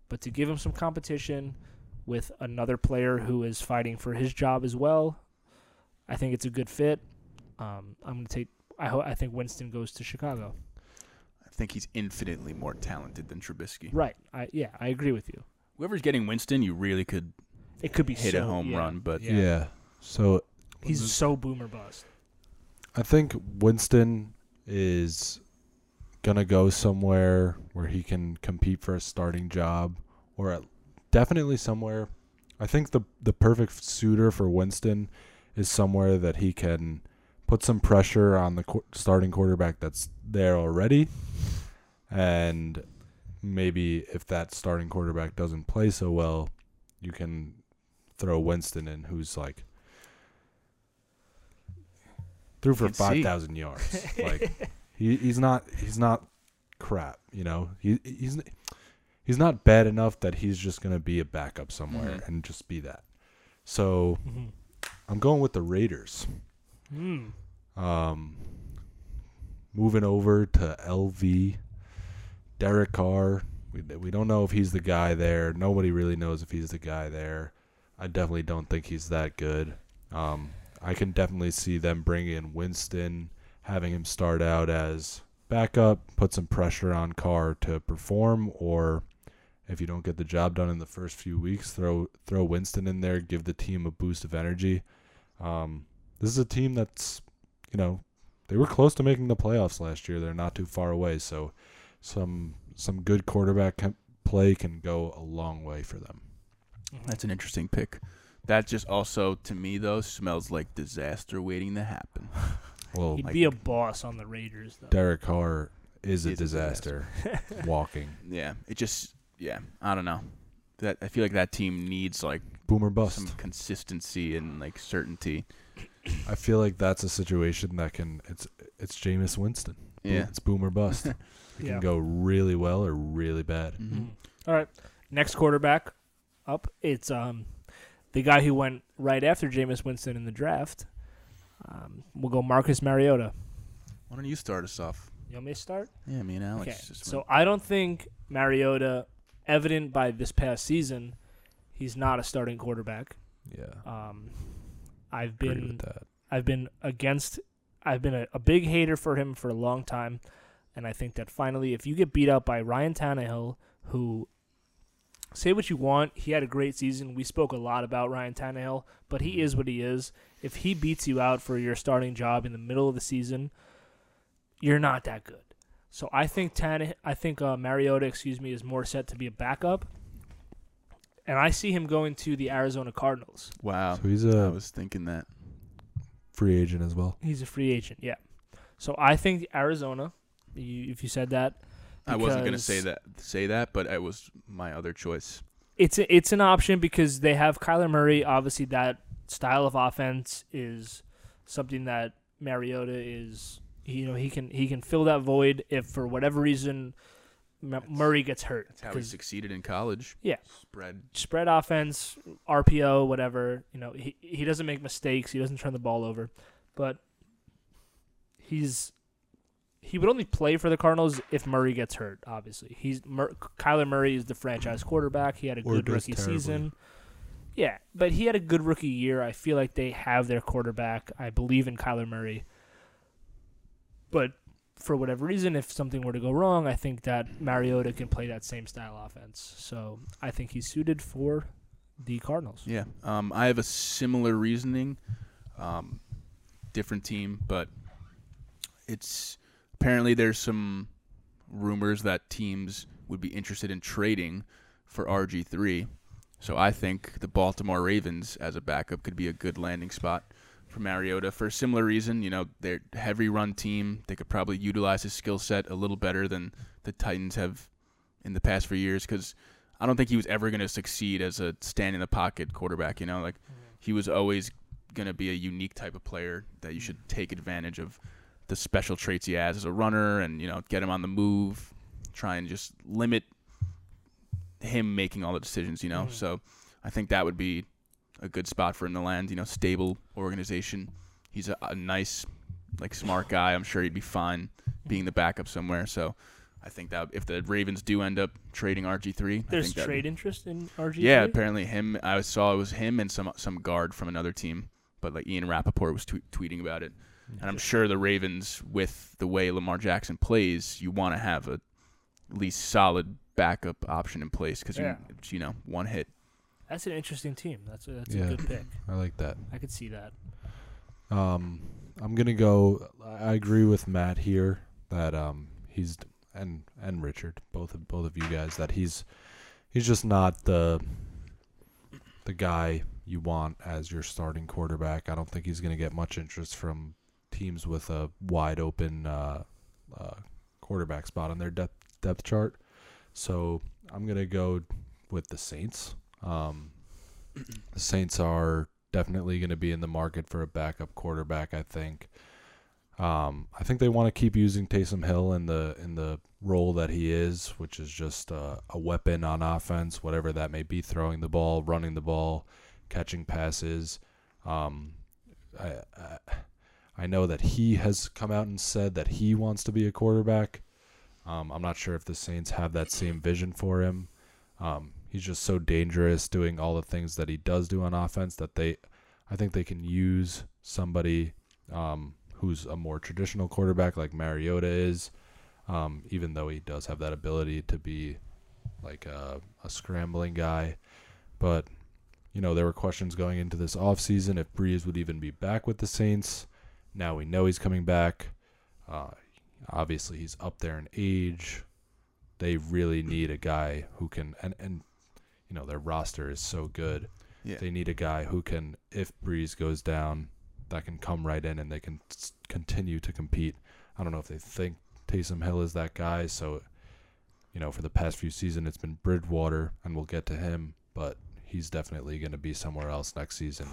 but to give him some competition with another player who is fighting for his job as well, I think it's a good fit. Um, I'm going to take. I ho- I think Winston goes to Chicago. I think he's infinitely more talented than Trubisky. Right. I yeah, I agree with you. Whoever's getting Winston, you really could It could be hit a home yeah. run, but yeah. So He's so boomer bust. I think Winston is gonna go somewhere where he can compete for a starting job, or at, definitely somewhere. I think the the perfect suitor for Winston is somewhere that he can put some pressure on the qu- starting quarterback that's there already, and maybe if that starting quarterback doesn't play so well, you can throw Winston in, who's like threw for five thousand yards. like he, he's not he's not crap. You know he he's he's not bad enough that he's just gonna be a backup somewhere Mhm. and just be that. So Mm-hmm. I'm going with the Raiders. Mm. Um, moving over to LV, Derek Carr. We we don't know if he's the guy there. Nobody really knows if he's the guy there. I definitely don't think he's that good. Um, I can definitely see them bringing in Winston, having him start out as backup, put some pressure on Carr to perform, or if you don't get the job done in the first few weeks, throw throw Winston in there, give the team a boost of energy. Um, this is a team that's, you know, they were close to making the playoffs last year. They're not too far away, so some some good quarterback can, play can go a long way for them. that's an interesting pick. That just also, to me though, smells like disaster waiting to happen. Well, He'd like- be a boss on the Raiders though. Derek Carr is a Is a disaster walking. Yeah, it just, yeah, I don't know. That I feel like that team needs like Boomer bust. some consistency and like certainty. I feel like that's a situation that can it's it's Jameis Winston. Yeah. It's boomer bust. It Yeah. can go really well or really bad. Mhm. Mhm. All right. Next quarterback up, it's um the guy who went right after Jameis Winston in the draft. Um, we'll go Marcus Mariota. Why don't you start us off? You want me to start? Yeah, me and Alex. Okay. just So went- I don't think Mariota evident by this past season, he's not a starting quarterback. Yeah. Um, I've been. I've been against. I've been a, a big hater for him for a long time, and I think that finally, if you get beat out by Ryan Tannehill, who say what you want, he had a great season. We spoke a lot about Ryan Tannehill, but he is what he is. If he beats you out for your starting job in the middle of the season, you're not that good. So I think Tanne, I think uh, Mariota, excuse me, is more set to be a backup, and I see him going to the Arizona Cardinals. Wow. So he's a I was thinking that. free agent as well. He's a free agent, yeah. So I think Arizona. You, if you said that, I wasn't gonna say that. Say that, but it was my other choice. It's a, it's an option because they have Kyler Murray. Obviously, that style of offense is something that Mariota is. You know, he can he can fill that void if for whatever reason M- Murray gets hurt. That's how he 'Cause succeeded in college. Yeah. Spread. spread offense, RPO, whatever. You know, he he doesn't make mistakes. He doesn't turn the ball over, but he's he would only play for the Cardinals if Murray gets hurt. Obviously, he's Mur- Kyler Murray is the franchise quarterback. He had a Or good rookie terribly. season. Yeah, but he had a good rookie year. I feel like they have their quarterback. I believe in Kyler Murray. But for whatever reason, if something were to go wrong, I think that Mariota can play that same style offense. So I think he's suited for the Cardinals. Yeah. Um, I have a similar reasoning. Um, different team, but it's apparently there's some rumors that teams would be interested in trading for RG3. So I think the Baltimore Ravens as a backup could be a good landing spot for Mariota for a similar reason. You know, they're heavy run team. They could probably utilize his skill set a little better than the Titans have in the past few years because I don't think he was ever going to succeed as a stand in the pocket quarterback. You know, like he was always going to be a unique type of player that you should take advantage of the special traits he has as a runner and you know get him on the move, try and just limit him making all the decisions. You know, Mhm. so I think that would be a good spot for him to land. You know, stable organization. He's a, a nice, like smart guy. I'm sure he'd be fine being the backup somewhere. So. I think that if the Ravens do end up trading RG3, I There's think trade interest in RG. yeah, apparently him. I saw it was him and some some guard from another team, but like Ian Rapoport was tweet, tweeting about it, and I'm sure the Ravens, with the way Lamar Jackson plays, you want to have a at least solid backup option in place because Yeah. you you know one hit. That's an interesting team. That's a, that's Yeah. a good pick. I like that. I could see that. Um, I'm gonna go. I agree with Matt here that um he's and and Richard both of both of you guys that he's he's just not the the guy you want as your starting quarterback. I don't think he's gonna get much interest from teams with a wide open uh, uh, quarterback spot on their depth depth chart. So I'm gonna go with the Saints. Um, the Saints are definitely going to be in the market for a backup quarterback. I think. Um, I think they want to keep using Taysom Hill in the in the role that he is, which is just a weapon on offense, whatever that may be, throwing the ball, running the ball, catching passes. Um, I, I I know that he has come out and said that he wants to be a quarterback. Um, I'm not sure if the Saints have that same vision for him. Um, he's just so dangerous doing all the things that he does do on offense that they, I think they can use somebody um, who's a more traditional quarterback like Mariota is, um, even though he does have that ability to be like a, a scrambling guy. But, you know, there were questions going into this offseason if Brees would even be back with the Saints. Now we know he's coming back. Uh, obviously, he's up there in age. They really need a guy who can, and, and you know, their roster is so good. Yeah. They need a guy who can, if Brees goes down, that can come right in and they can continue to compete. I don't know if they think Taysom Hill is that guy. So, you know, for the past few seasons, it's been Bridgewater, and we'll get to him, but he's definitely going to be somewhere else next season.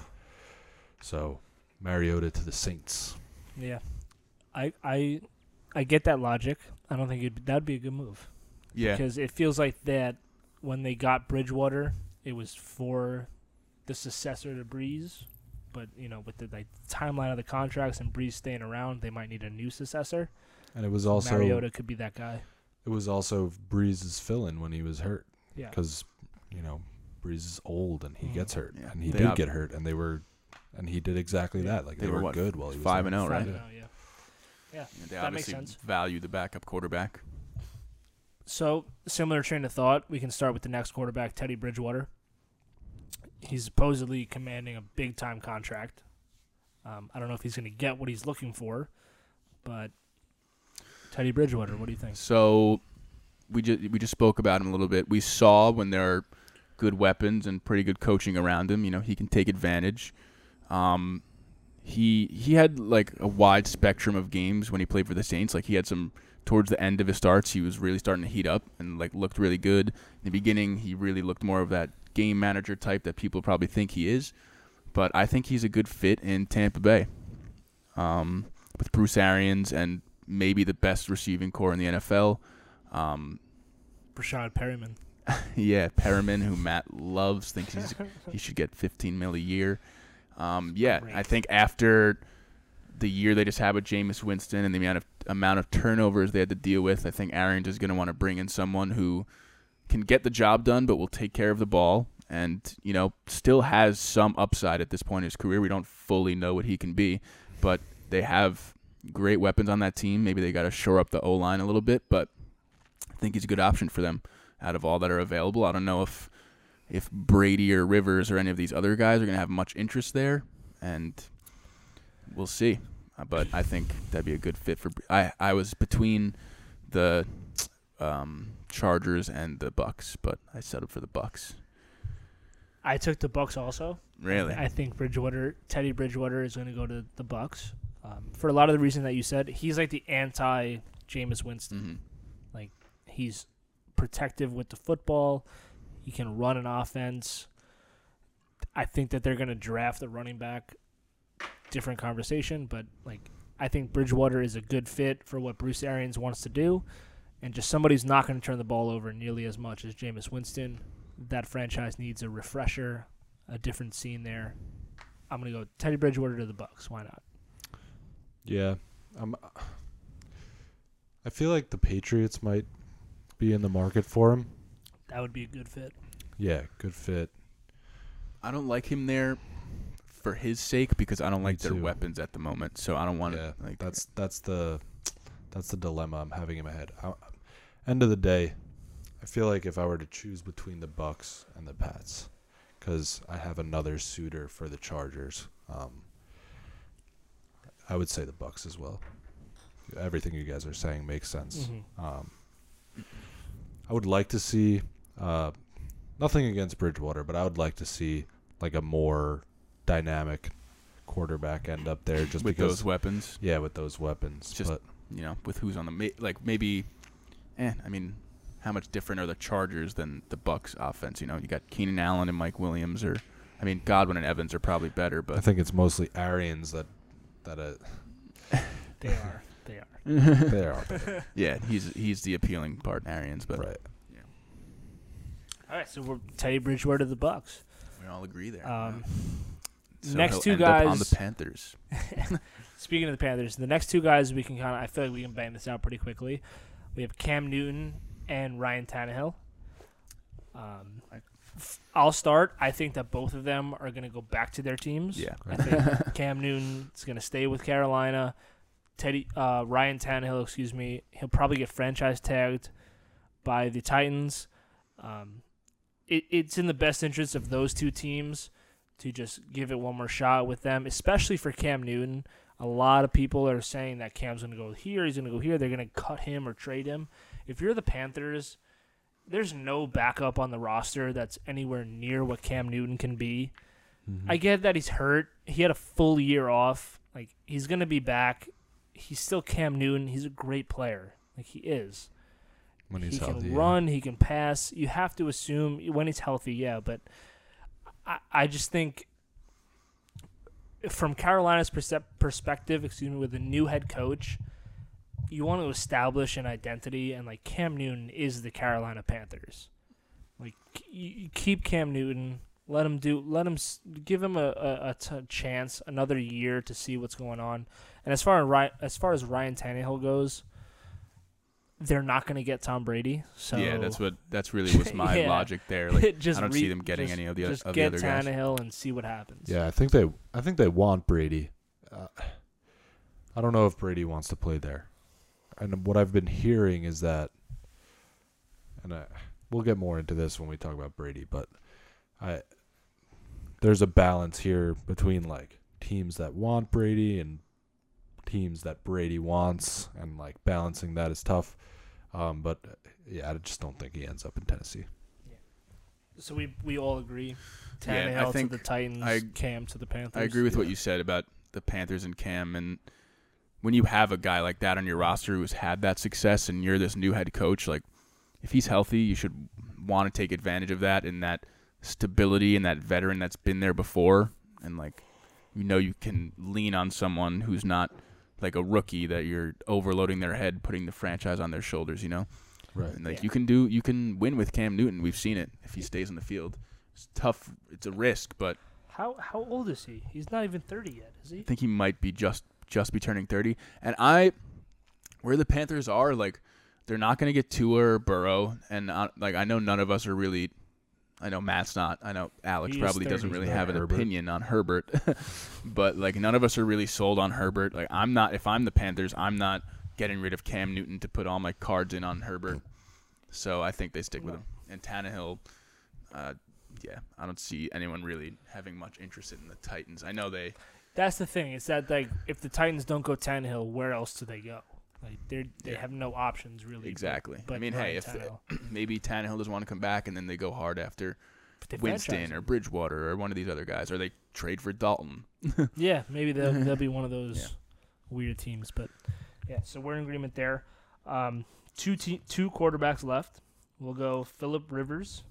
So, Mariota to the Saints. Yeah, I I I get that logic. I don't think it'd, that'd be a good move Yeah. because it feels like that when they got Bridgewater, it was for the successor to Brees. But you know, with the like timeline of the contracts and Brees staying around, they might need a new successor. And it was also Mariota could be that guy. it was also Brees's fill-in when he was hurt. Yeah. because you know Brees is old and he Mhm. gets hurt, Yeah. and he They did ob- get hurt, and they were, and he did exactly Yeah. that. Like They they, were were, what, good while he was five there. and oh, right? Five and oh, yeah. Yeah. They That makes obviously sense. value the backup quarterback. So, similar train of thought, we can start with the next quarterback, Teddy Bridgewater. He's supposedly commanding a big time contract. Um, I don't know if he's going to get what he's looking for, but Teddy Bridgewater, what do you think? So we just we just spoke about him a little bit. We saw when there are good weapons and pretty good coaching around him, you know, he can take advantage. Um, he he had like a wide spectrum of games when he played for the Saints. Like he had some towards the end of his starts, he was really starting to heat up and like looked really good. In the beginning, he really looked more of that game manager type that people probably think he is. But I think he's a good fit in Tampa Bay. Um, with Bruce Arians and maybe the best receiving corps in the NFL. Um, Rashad Perriman. yeah, Perriman, who Matt loves, thinks he's, he should get 15 mil a year. Um, yeah, I think after the year they just had with Jameis Winston and the amount of amount of turnovers they had to deal with, I think Arians is going to want to bring in someone who can get the job done, but will take care of the ball, and you know still has some upside at this point in his career. We don't fully know what he can be, but they have great weapons on that team. Maybe they got to shore up the O line a little bit, but I think he's a good option for them out of all that are available. I don't know if if Brady or Rivers or any of these other guys are going to have much interest there, and we'll see. But I think that'd be a good fit for. I I was between the um, Chargers and the Bucs, but I settled for the Bucs. I took the Bucs also. Really, I think Bridgewater, Teddy Bridgewater, is going to go to the Bucs um, for a lot of the reason that you said. He's like the anti Jameis Winston. hmm He's protective with the football. He can run an offense. I think that they're going to draft the running back. Different conversation, but like I think Bridgewater is a good fit for what Bruce Arians wants to do, and just somebody who's not going to turn the ball over nearly as much as Jameis Winston. That franchise needs a refresher, a different scene there. I'm going to go Teddy Bridgewater to the Bucs. Why not? Yeah, um, I feel like the Patriots might be in the market for him. That would be a good fit. Yeah, good fit. I don't like him there for his sake because I don't Me like their too. weapons at the moment. So I don't want yeah, to like that's that's the that's the dilemma I'm having in my head. I, end of the day, I feel like if I were to choose between the Bucs and the Pats, because I have another suitor for the Chargers, um, I would say the Bucs as well. Everything you guys are saying makes sense. Mhm. Um, I would like to see uh, nothing against Bridgewater, but I would like to see like a more dynamic quarterback end up there, just with because those weapons. yeah, with those weapons. Just- but you know, with who's on the ma- like maybe, eh? I mean, how much different are the Chargers than the Bucs offense? You know, you got Keenan Allen and Mike Williams, or I mean, Godwin and Evans are probably better, but I think it's mostly Arians that that uh, They are. They are. they are better. yeah, he's he's the appealing part, Arians, but right. Yeah. All right, so we're Teddy Bridgewater to the Bucs. we all agree there. Um, So next he'll two end up on the Panthers. Speaking of the Panthers, the next two guys we can kind of I feel like we can bang this out pretty quickly. We have Cam Newton and Ryan Tannehill. Um, f- I'll start. I think that both of them are going to go back to their teams. Yeah, I think Cam Newton is going to stay with Carolina. Teddy uh, Ryan Tannehill, excuse me, he'll probably get franchise tagged by the Titans. Um, it, it's in the best interest of those two teams to just give it one more shot with them, especially for Cam Newton. A lot of people are saying that Cam's going to go here, he's going to go here, they're going to cut him or trade him. If you're the Panthers, there's no backup on the roster that's anywhere near what Cam Newton can be. Mm-hmm. I get that he's hurt. He had a full year off. Like he's gonna be back. He's still Cam Newton. He's a great player. Like he is. when he's he healthy. can yeah. run. He can pass. You have to assume when he's healthy. Yeah, but I, I just think from Carolina's perspective, excuse me, with a new head coach, you want to establish an identity, and like Cam Newton is the Carolina Panthers. Like you keep Cam Newton, let him do, let him give him a, a, a t- chance, another year to see what's going on. And as far as Ryan, as far as Ryan Tannehill goes, they're not going to get Tom Brady. So yeah, that's what that's really was my Yeah. logic there. Like just I don't re- see them getting just- any of the, just of the get other guys. Tannehill and see what happens. Yeah, I think they I think they want Brady. Uh, I don't know if Brady wants to play there. And what I've been hearing is that and I, we'll get more into this when we talk about Brady, but I there's a balance here between like teams that want Brady and teams that Brady wants and like balancing that is tough. Um, but uh, yeah, I just don't think he ends up in Tennessee. Yeah. So we we all agree. Yeah, I Tannehill think to the Titans, I- Cam to the Panthers. I agree with what you said about the Panthers and Cam and when you have a guy like that on your roster who's had that success and you're this new head coach, like if he's healthy, you should want to take advantage of that and that stability and that veteran that's been there before and like you know you can lean on someone who's not like a rookie that you're overloading their head, putting the franchise on their shoulders, you know? Right. And like Yeah. you can do you can win with Cam Newton. We've seen it if he stays in the field. It's tough. It's a risk, but How how old is he? He's not even thirty yet, is he? I think he might be just just be turning 30. And I where the Panthers are like they're not going to get Tua or Burrow and uh, like I know none of us are really I know Matt's not. I know Alex probably doesn't really have an Herbert. opinion on Herbert. but like none of us are really sold on Herbert. Like I'm not if I'm the Panthers, I'm not getting rid of Cam Newton to put all my cards in on Herbert. So I think they stick with him. And Tannehill uh yeah, I don't see anyone really having much interest in the Titans. I know they That's the thing. It's that like if the Titans don't go Tannehill, where else do they go? Like they they Yeah. have no options really. but- Exactly. I mean, Ryan hey, if Tannehill. maybe Tannehill doesn't want to come back, and then they go hard after Winston or. Bridgewater or one of these other guys, or they trade for Dalton. yeah, maybe they'll they'll be one of those Yeah. weird teams. But yeah, so we're in agreement there. Um, two te- two quarterbacks left. We'll go Philip Rivers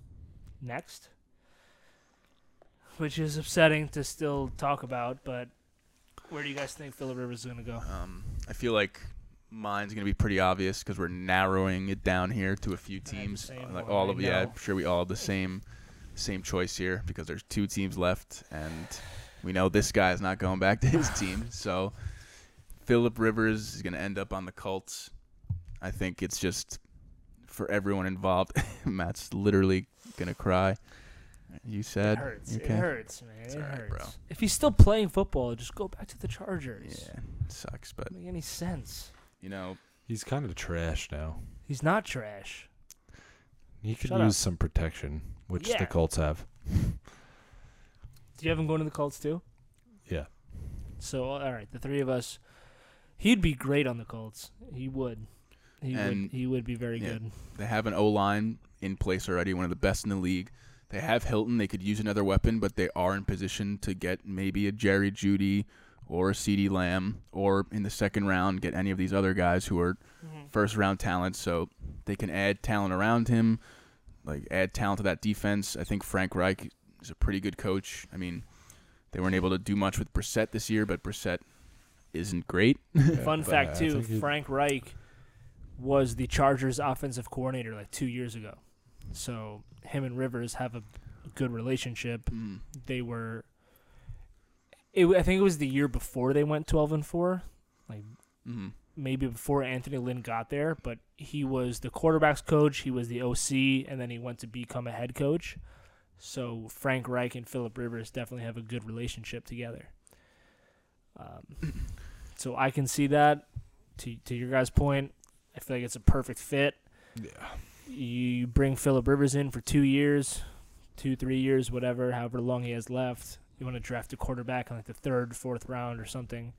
next, which is upsetting to still talk about. But where do you guys think Philip Rivers is going to go? Um, I feel like mine's gonna be pretty obvious because we're narrowing it down here to a few teams. Like all of yeah. I'm sure we all have the same same choice here because there's two teams left, and we know this guy's not going back to his team. So Philip Rivers is gonna end up on the Colts. I think it's just for everyone involved. Matt's literally gonna cry. You It said hurts. You It okay? hurts, man. It's it alright, hurts. bro. If he's still playing football, just go back to the Chargers. Yeah, it sucks, but Doesn't make any sense. You know, He's kind of trash now. He's not trash. He could Shut use up. some protection, which Yeah. the Colts have. Do you have him going to the Colts too? Yeah. So all right, the three of us, he'd be great on the Colts. He would. He And- would. He would be very yeah. good. They have an O line in place already, one of the best in the league. They have Hilton. They could use another weapon, but they are in position to get maybe a Jerry Jeudy or a CeeDee Lamb, or in the second round, get any of these other guys who are first round talent. So they can add talent around him, like add talent to that defense. I think Frank Reich is a pretty good coach. I mean, they weren't able to do much with Brissett this year, but Brissett isn't great. Fun but fact too: Frank Reich was the Chargers' offensive coordinator like two years ago. So him and Rivers have a good relationship. Mm. They were. It, I think it was the year before they went twelve and four. Like hmm maybe before Anthony Lynn got there, but he was the quarterbacks coach, he was the OC, and then he went to become a head coach. So Frank Reich and Philip Rivers definitely have a good relationship together. Um, so I can see that. To to your guys' point, I feel like it's a perfect fit. Yeah. You bring Philip Rivers in for two years, two three years, whatever, however long he has left. You want to draft a quarterback in like the third, fourth round or something.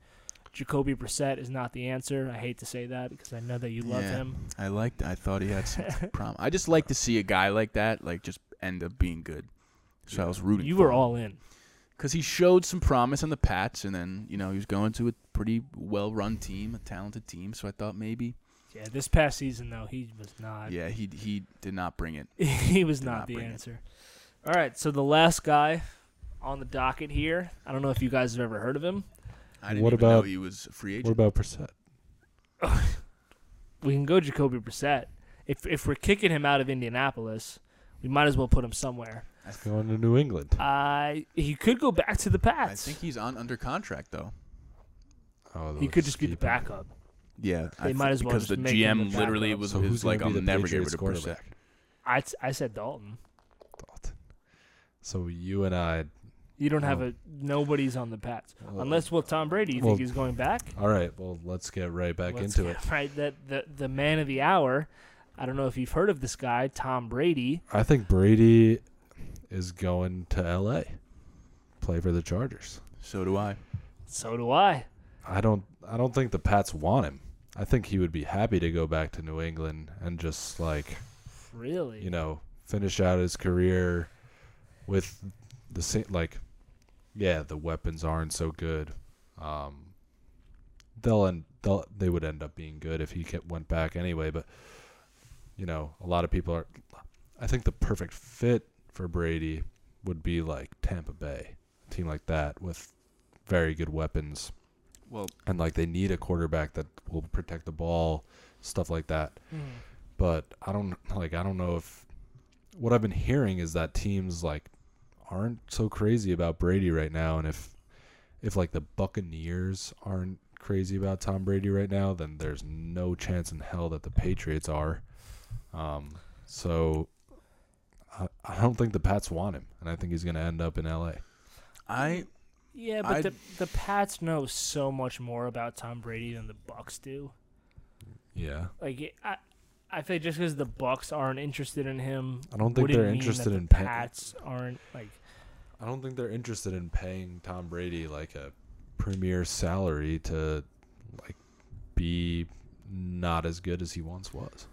Jacoby Brissett is not the answer. I hate to say that because I know that you love Yeah. him. I liked. I thought he had some prom. I just like to see a guy like that, like just end up being good. So I was rooting. You were him. all in. because he showed some promise on the Pats, and then you know he was going to a pretty well-run team, a talented team. So I thought maybe, Yeah, this past season though, he was not. yeah, he he did not bring it. he was not, not the bring it. answer. All right, so the last guy on the docket here. I don't know if you guys have ever heard of him. I didn't What even know about- he was a free agent. What about Brissett? We can go Jacoby Brissett. If if we're kicking him out of Indianapolis, we might as well put him somewhere. That's going to New England. Uh, he could go back to the Pats. I think he's on under contract though. Oh, he could just be the keep him. backup. Yeah, They I might thi- as well because just the make him GM the literally was, So was like, gonna "I'll the never get Patriots rid of Brissett." quarterback? I I said Dalton. Dalton. So you and I. You don't have Oh. a nobody's on the Pats Well, unless well Tom Brady. You well, think he's going back? All right. Well, let's get right back Let's into it. get Right, that the the man of the hour. I don't know if you've heard of this guy, Tom Brady. I think Brady is going to L.A. Play for the Chargers. So do I. So do I. I don't. I don't think the Pats want him. I think he would be happy to go back to New England and just like Really? you know finish out his career with the same like yeah the weapons aren't so good. Um they'll end they'll they would end up being good if he kept, went back anyway but you know a lot of people are I think the perfect fit for Brady would be like Tampa Bay a team like that with very good weapons. Well, and like they need a quarterback that will protect the ball stuff like that. Hmm. but I don't like I don't know if what I've been hearing is that teams like aren't so crazy about Brady right now and if if like the Buccaneers aren't crazy about Tom Brady right now then there's no chance in hell that the Patriots are um so I, I don't think the Pats want him and I think he's going to end up in LA I Yeah, but I'd- the the Pats know so much more about Tom Brady than the Bucs do. yeah Like I, I feel like just because the Bucs aren't interested in him, I don't think they're interested that in the pay- Pats aren't like. I don't think they're interested in paying Tom Brady like a premier salary to like be not as good as he once was.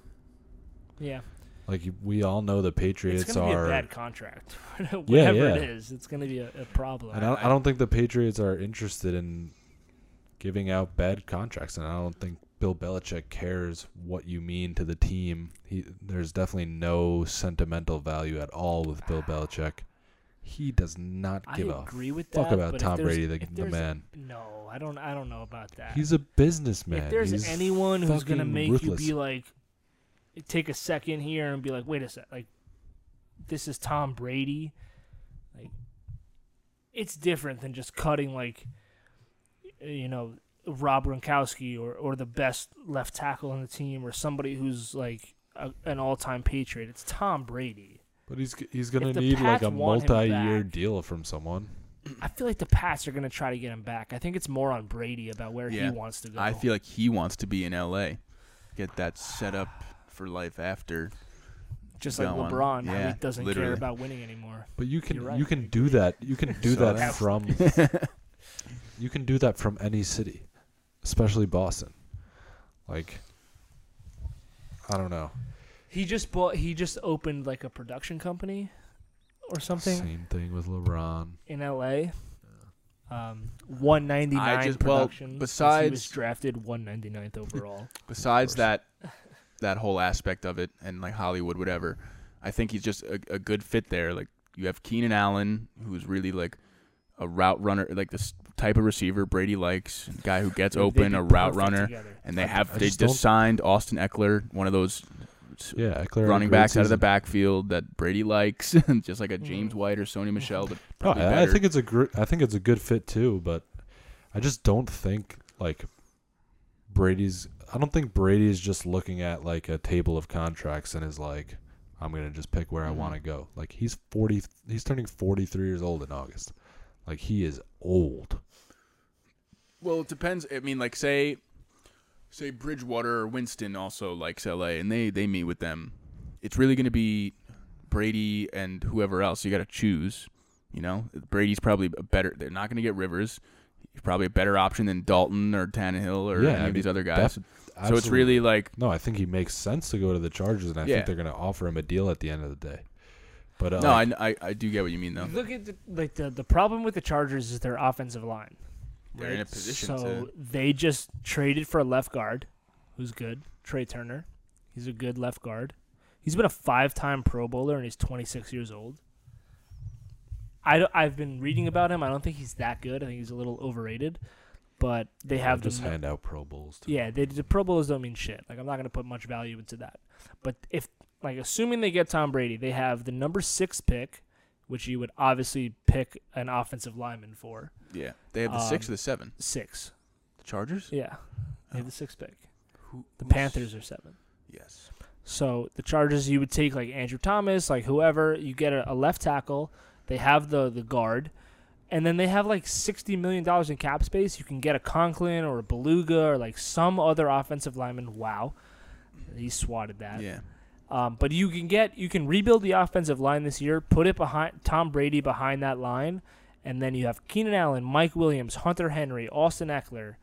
Yeah, Like we all know the Patriots it's gonna are, be a bad contract. Whatever yeah. it is, it's gonna be a, a problem. and I, I don't think the Patriots are interested in giving out bad contracts, and I don't think Bill Belichick cares what you mean to the team. He there's definitely no sentimental value at all with Bill ah. Belichick. He does not I give a agree with fuck that. about but if Tom there's- Brady, the, if the there's- man. No, I don't. I don't know about that. He's a businessman. if there's He's anyone who's gonna fucking make ruthless. you be like, take a second here and be like, wait a sec, like, this is Tom Brady. Like, it's different than just cutting like, you know, Rob Gronkowski or or the best left tackle on the team or somebody who's like a, an all time Patriot. It's Tom Brady. But he's he's gonna If the need like a want him multi-year back- deal from someone. I feel like the Pats are gonna try to get him back. I think it's more on Brady about where Yeah. he wants to go. I feel like he wants to be in L.A. Get that set up for life after. just like go. LeBron, how Yeah, he doesn't care about winning anymore. But you can You're right. you can do that. You can do So that that's- from you can do that from any city, especially Boston. Like I don't know. He just bought. He just opened like a production company or something Same thing with LeBron. in L.A. Um, one ninety I nine just- well, production. he besides- was drafted one ninety ninth overall. Besides that, that whole aspect of it, and like Hollywood, whatever, I think he's just a, a good fit there. Like you have Keenan Allen, who's really like a route runner, like this type of receiver Brady likes, guy who gets open, a route runner, together. and they I- have I they just just signed Austin Ekeler, one of those Yeah, Ekeler running great backs out of the backfield that Brady likes, just like a James Mm. White or Sony Michel, but No, I, I think it's a gr- I think it's a good fit too, but I just don't think like Brady's. I don't think Brady is just looking at like a table of contracts and is like, I'm gonna just pick where I Mhm. want to go. Like he's forty. He's turning forty three years old in August. Like he is old. Well, it depends. I mean, like say, say Bridgewater or Winston also likes L.A. and they they meet with them. It's really going to be Brady and whoever else. You got to choose. You know, Brady's probably a better. They're not going to get Rivers. He's probably a better option than Dalton or Tannehill or Yeah, any I of these other guys. Def- so it's really like no. I think he makes sense to go to the Chargers, and I Yeah. think they're gonna offer him a deal at the end of the day. But uh, no, like, I, I I do get what you mean though. Look at the, like the the problem with the Chargers is their offensive line. They're in a position So to- they just traded for a left guard, who's good, Trai Turner. He's a good left guard. He's been a five-time Pro Bowler and he's 26 years old. I I've been reading about him. I don't think he's that good. I think he's a little overrated. But they have just the hand out Pro Bowls. To yeah, they, the Pro Bowls don't mean shit. Like I'm not gonna put much value into that. But if like assuming they get Tom Brady, they have the number six pick, which you would obviously pick an offensive lineman for Yeah, they have the six Um, or the seven. six. The Chargers. Yeah, they have the sixth pick. Who, The Panthers are seven. Yes. So the Chargers, you would take like Andrew Thomas, like whoever. You get a, a left tackle. They have the the guard, and then they have like sixty million dollars in cap space. You can get a Conklin or a Bulaga or like some other offensive lineman. Wow, he swatted that. Yeah. Um, but you can get you can rebuild the offensive line this year. Put it behind Tom Brady behind that line, and then you have Keenan Allen, Mike Williams, Hunter Henry, Austin Ekeler.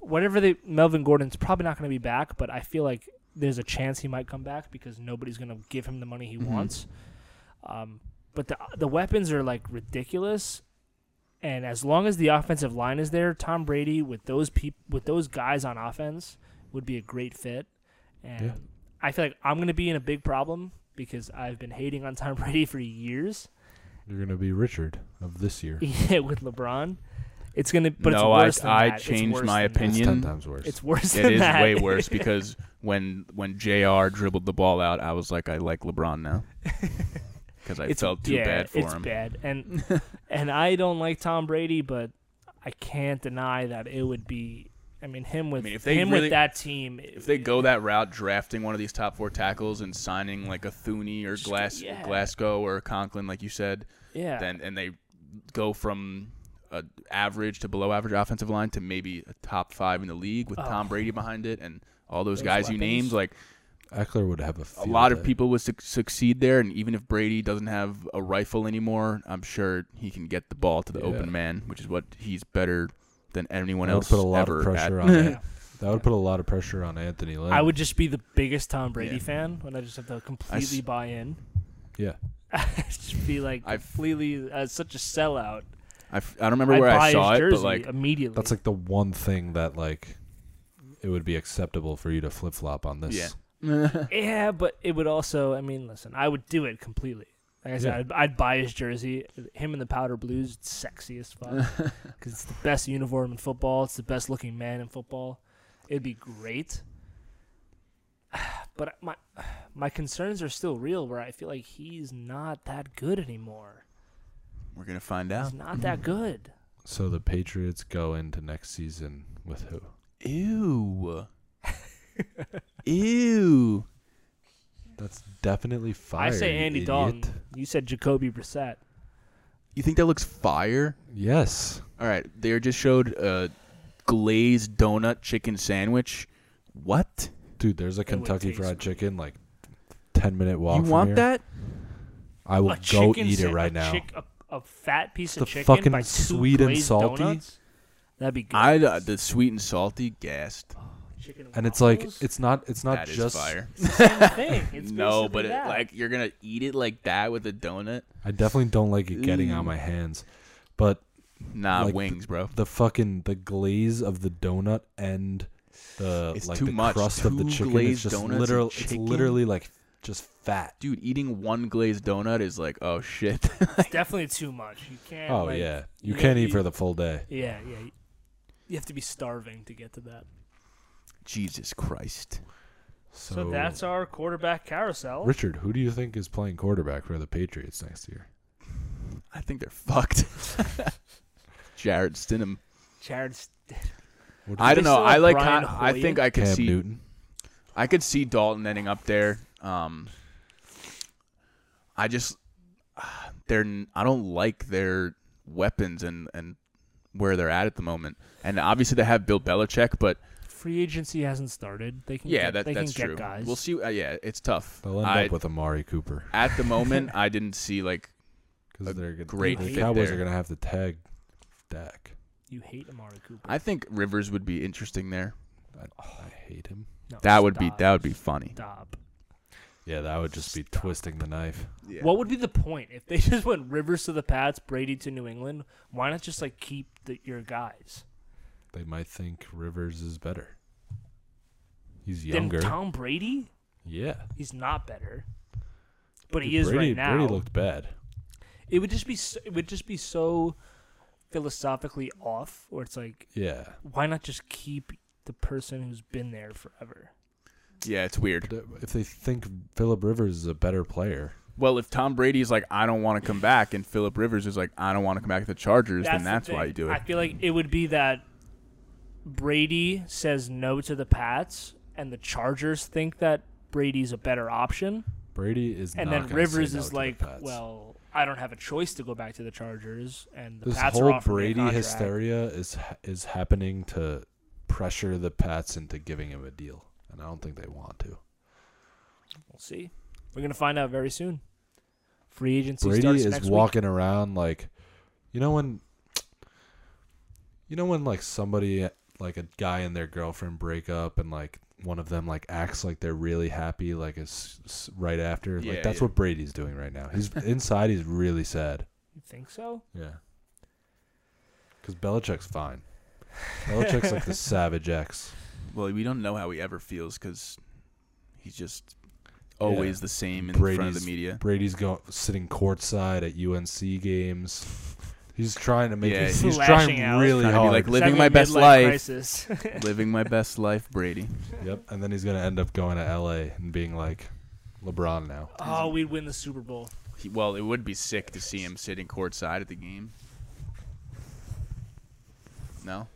Whatever they Melvin Gordon's probably not going to be back, but I feel like there's a chance he might come back because nobody's going to give him the money he Mhm. wants. Um, but the the weapons are like ridiculous, and as long as the offensive line is there, Tom Brady with those peop- with those guys on offense would be a great fit. And Yeah. I feel like I'm going to be in a big problem because I've been hating on Tom Brady for years. You're gonna be Richard of this year. Yeah, with LeBron, it's gonna. But no, it's worse I than I that. Changed my than that. It's ten opinion. times worse. It's worse It than is that. way worse because when when Jr. dribbled the ball out, I was like, I like LeBron now because I it's felt too yeah, bad for it's him. bad, and and I don't like Tom Brady, but I can't deny that it would be. I mean, him with mean, if they him really- with that team. If they go that route, drafting one of these top four tackles and signing like a Thuney or Glass yeah. Glasgow or Conklin, like you said, yeah, then and they go from a average to below average offensive line to maybe a top five in the league with Oh. Tom Brady behind it and all those, Those guys you named, like Ekeler would have a. a lot of people would suc succeed there. And even if Brady doesn't have a rifle anymore, I'm sure he can get the ball to the Yeah. open man, which is what he's better than anyone That else put a lot of pressure at. on Yeah. That would put a lot of pressure on Anthony Lynn. I would just be the biggest Tom Brady Yeah. fan when I just have to completely buy in. Yeah. just be like I've- completely as such a sellout. I, f- I don't remember I'd where buy I saw his it, jersey but like immediately. That's like the one thing that like it would be acceptable for you to flip flop on this. Yeah. yeah, but it would also. I mean, listen, I would do it completely. Like I said, Yeah. I'd, I'd buy his jersey. Him in the powder blues, it's sexy as fuck. Because it's the best uniform in football. It's the best looking man in football. It'd be great. But my my concerns are still real. Where I feel like he's not that good anymore. We're gonna find out. He's not that good. So the Patriots go into next season with who? Ew. Ew. That's definitely fire. I say Andy idiot. Dalton. You said Jacoby Brissett. You think that looks fire? Yes. All right, they just showed a glazed donut chicken sandwich. What? Dude, there's a Kentucky taste Fried really Chicken like 10 minute walk you from want here. that? I will a go chicken eat sa- it right a now. chick- a, a fat piece The of chicken fucking by two sweet and glazed salty. donuts? That'd be good. I uh, the sweet and salty gassed. Chicken and it's like waffles? it's not it's not That is just fire. It's the same thing. It's no, basically but it, that. like you're gonna eat it like that with a donut? I definitely don't like it getting on mm. my hands. But Nah, Like wings, bro. the fucking the glaze of the donut and the It's like too the much. crust of the Two chicken is glazed just donuts and literal it's chicken? literally like just fat. Dude, eating one glazed donut is like, oh shit. it's definitely too much. You can't. Oh like- yeah. You yeah, can't eat you- for the full day. Yeah, yeah. You- You have to be starving to get to that. Jesus Christ. So, So, that's our quarterback carousel. Richard, who do you think is playing quarterback for the Patriots next year? I think they're fucked. Jarrett Stidham. Jarrett. St- What do I don't know. I like. Con- I think I could Cam see. Newton. I could see Dalton ending up there. Um, I just they're I don't like their weapons and and where they're at at the moment. And obviously they have Bill Belichick, but free agency hasn't started. They can. yeah, get, that they that's can true. Get guys. We'll see. Uh, yeah, it's tough. They'll end I, up with Amari Cooper at the moment, I didn't see like because a they're gonna, great the Cowboys there. are gonna have to tag Dak. You hate Amari Cooper. I think Rivers would be interesting there. I, I hate him. No, That would be that would be funny. Stop. Yeah, that would just be twisting the knife. Yeah. What would be the point if they just went Rivers to the Pats, Brady to New England? Why not just like keep the, your guys? They might think Rivers is better. He's Then younger. Tom Brady, yeah. he's not better, but he is Brady, right now. Brady looked bad. it would just be so, it would just be so philosophically off, where it's like, Yeah. why not just keep the person who's been there forever? Yeah, it's weird. But uh, if they think Philip Rivers is a better player, Well, if Tom Brady is like, I don't want to come back, and Philip Rivers is like, I don't want to come back to the Chargers, then the that's why you do it. I feel like it would be that Brady says no to the Pats, and the Chargers think that Brady's a better option, Brady is and then Rivers no is like, well, I don't have a choice to go back to the Chargers, and the this Pats whole Brady hysteria is is happening to pressure the Pats into giving him a deal, and I don't think they want to. We'll see. We're gonna find out very soon. Free agency Brady is walking around like, you know when, you know when like somebody like a guy and their girlfriend break up and like one of them like acts like they're really happy like it's s- right after Yeah, like that's yeah. what Brady's doing right now. He's inside. He's really sad. You think so? Yeah. Because Belichick's fine. Belichick's like the savage X. Well, we don't know how he ever feels because he's just always Yeah. the same in front of Brady's the media. Brady's going sitting courtside at UNC games. He's trying to make Yeah, it. he's He's trying out. really Trying to be hard. like, Living having my best life. Living my best life, Brady. Yep, and then he's gonna end up going to LA and being like LeBron now. oh, we'd win the Super Bowl. He, well, it would be sick to see him sitting courtside at the game. No.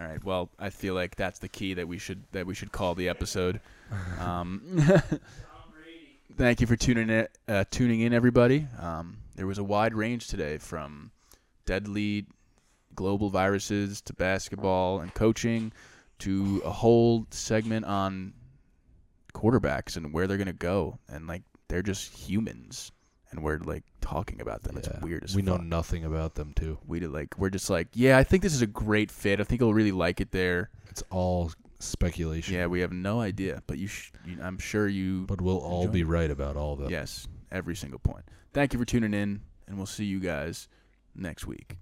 All right. Well, I feel like that's the key that we should that we should call the episode. Um, thank you for tuning in, uh, tuning in, everybody. Um, there was a wide range today from deadly global viruses to basketball and coaching to a whole segment on quarterbacks and where they're gonna go and like they're just humans and we're like talking about them. It's Yeah, weird as we know nothing about them too. We did like we're just like yeah, I think this is a great fit. I think he'll really like it there. It's all speculation. Yeah, we have no idea, but you, sh- you I'm sure you. but we'll all be right about all of them. Yes, every single point. Thank you for tuning in, and we'll see you guys next week.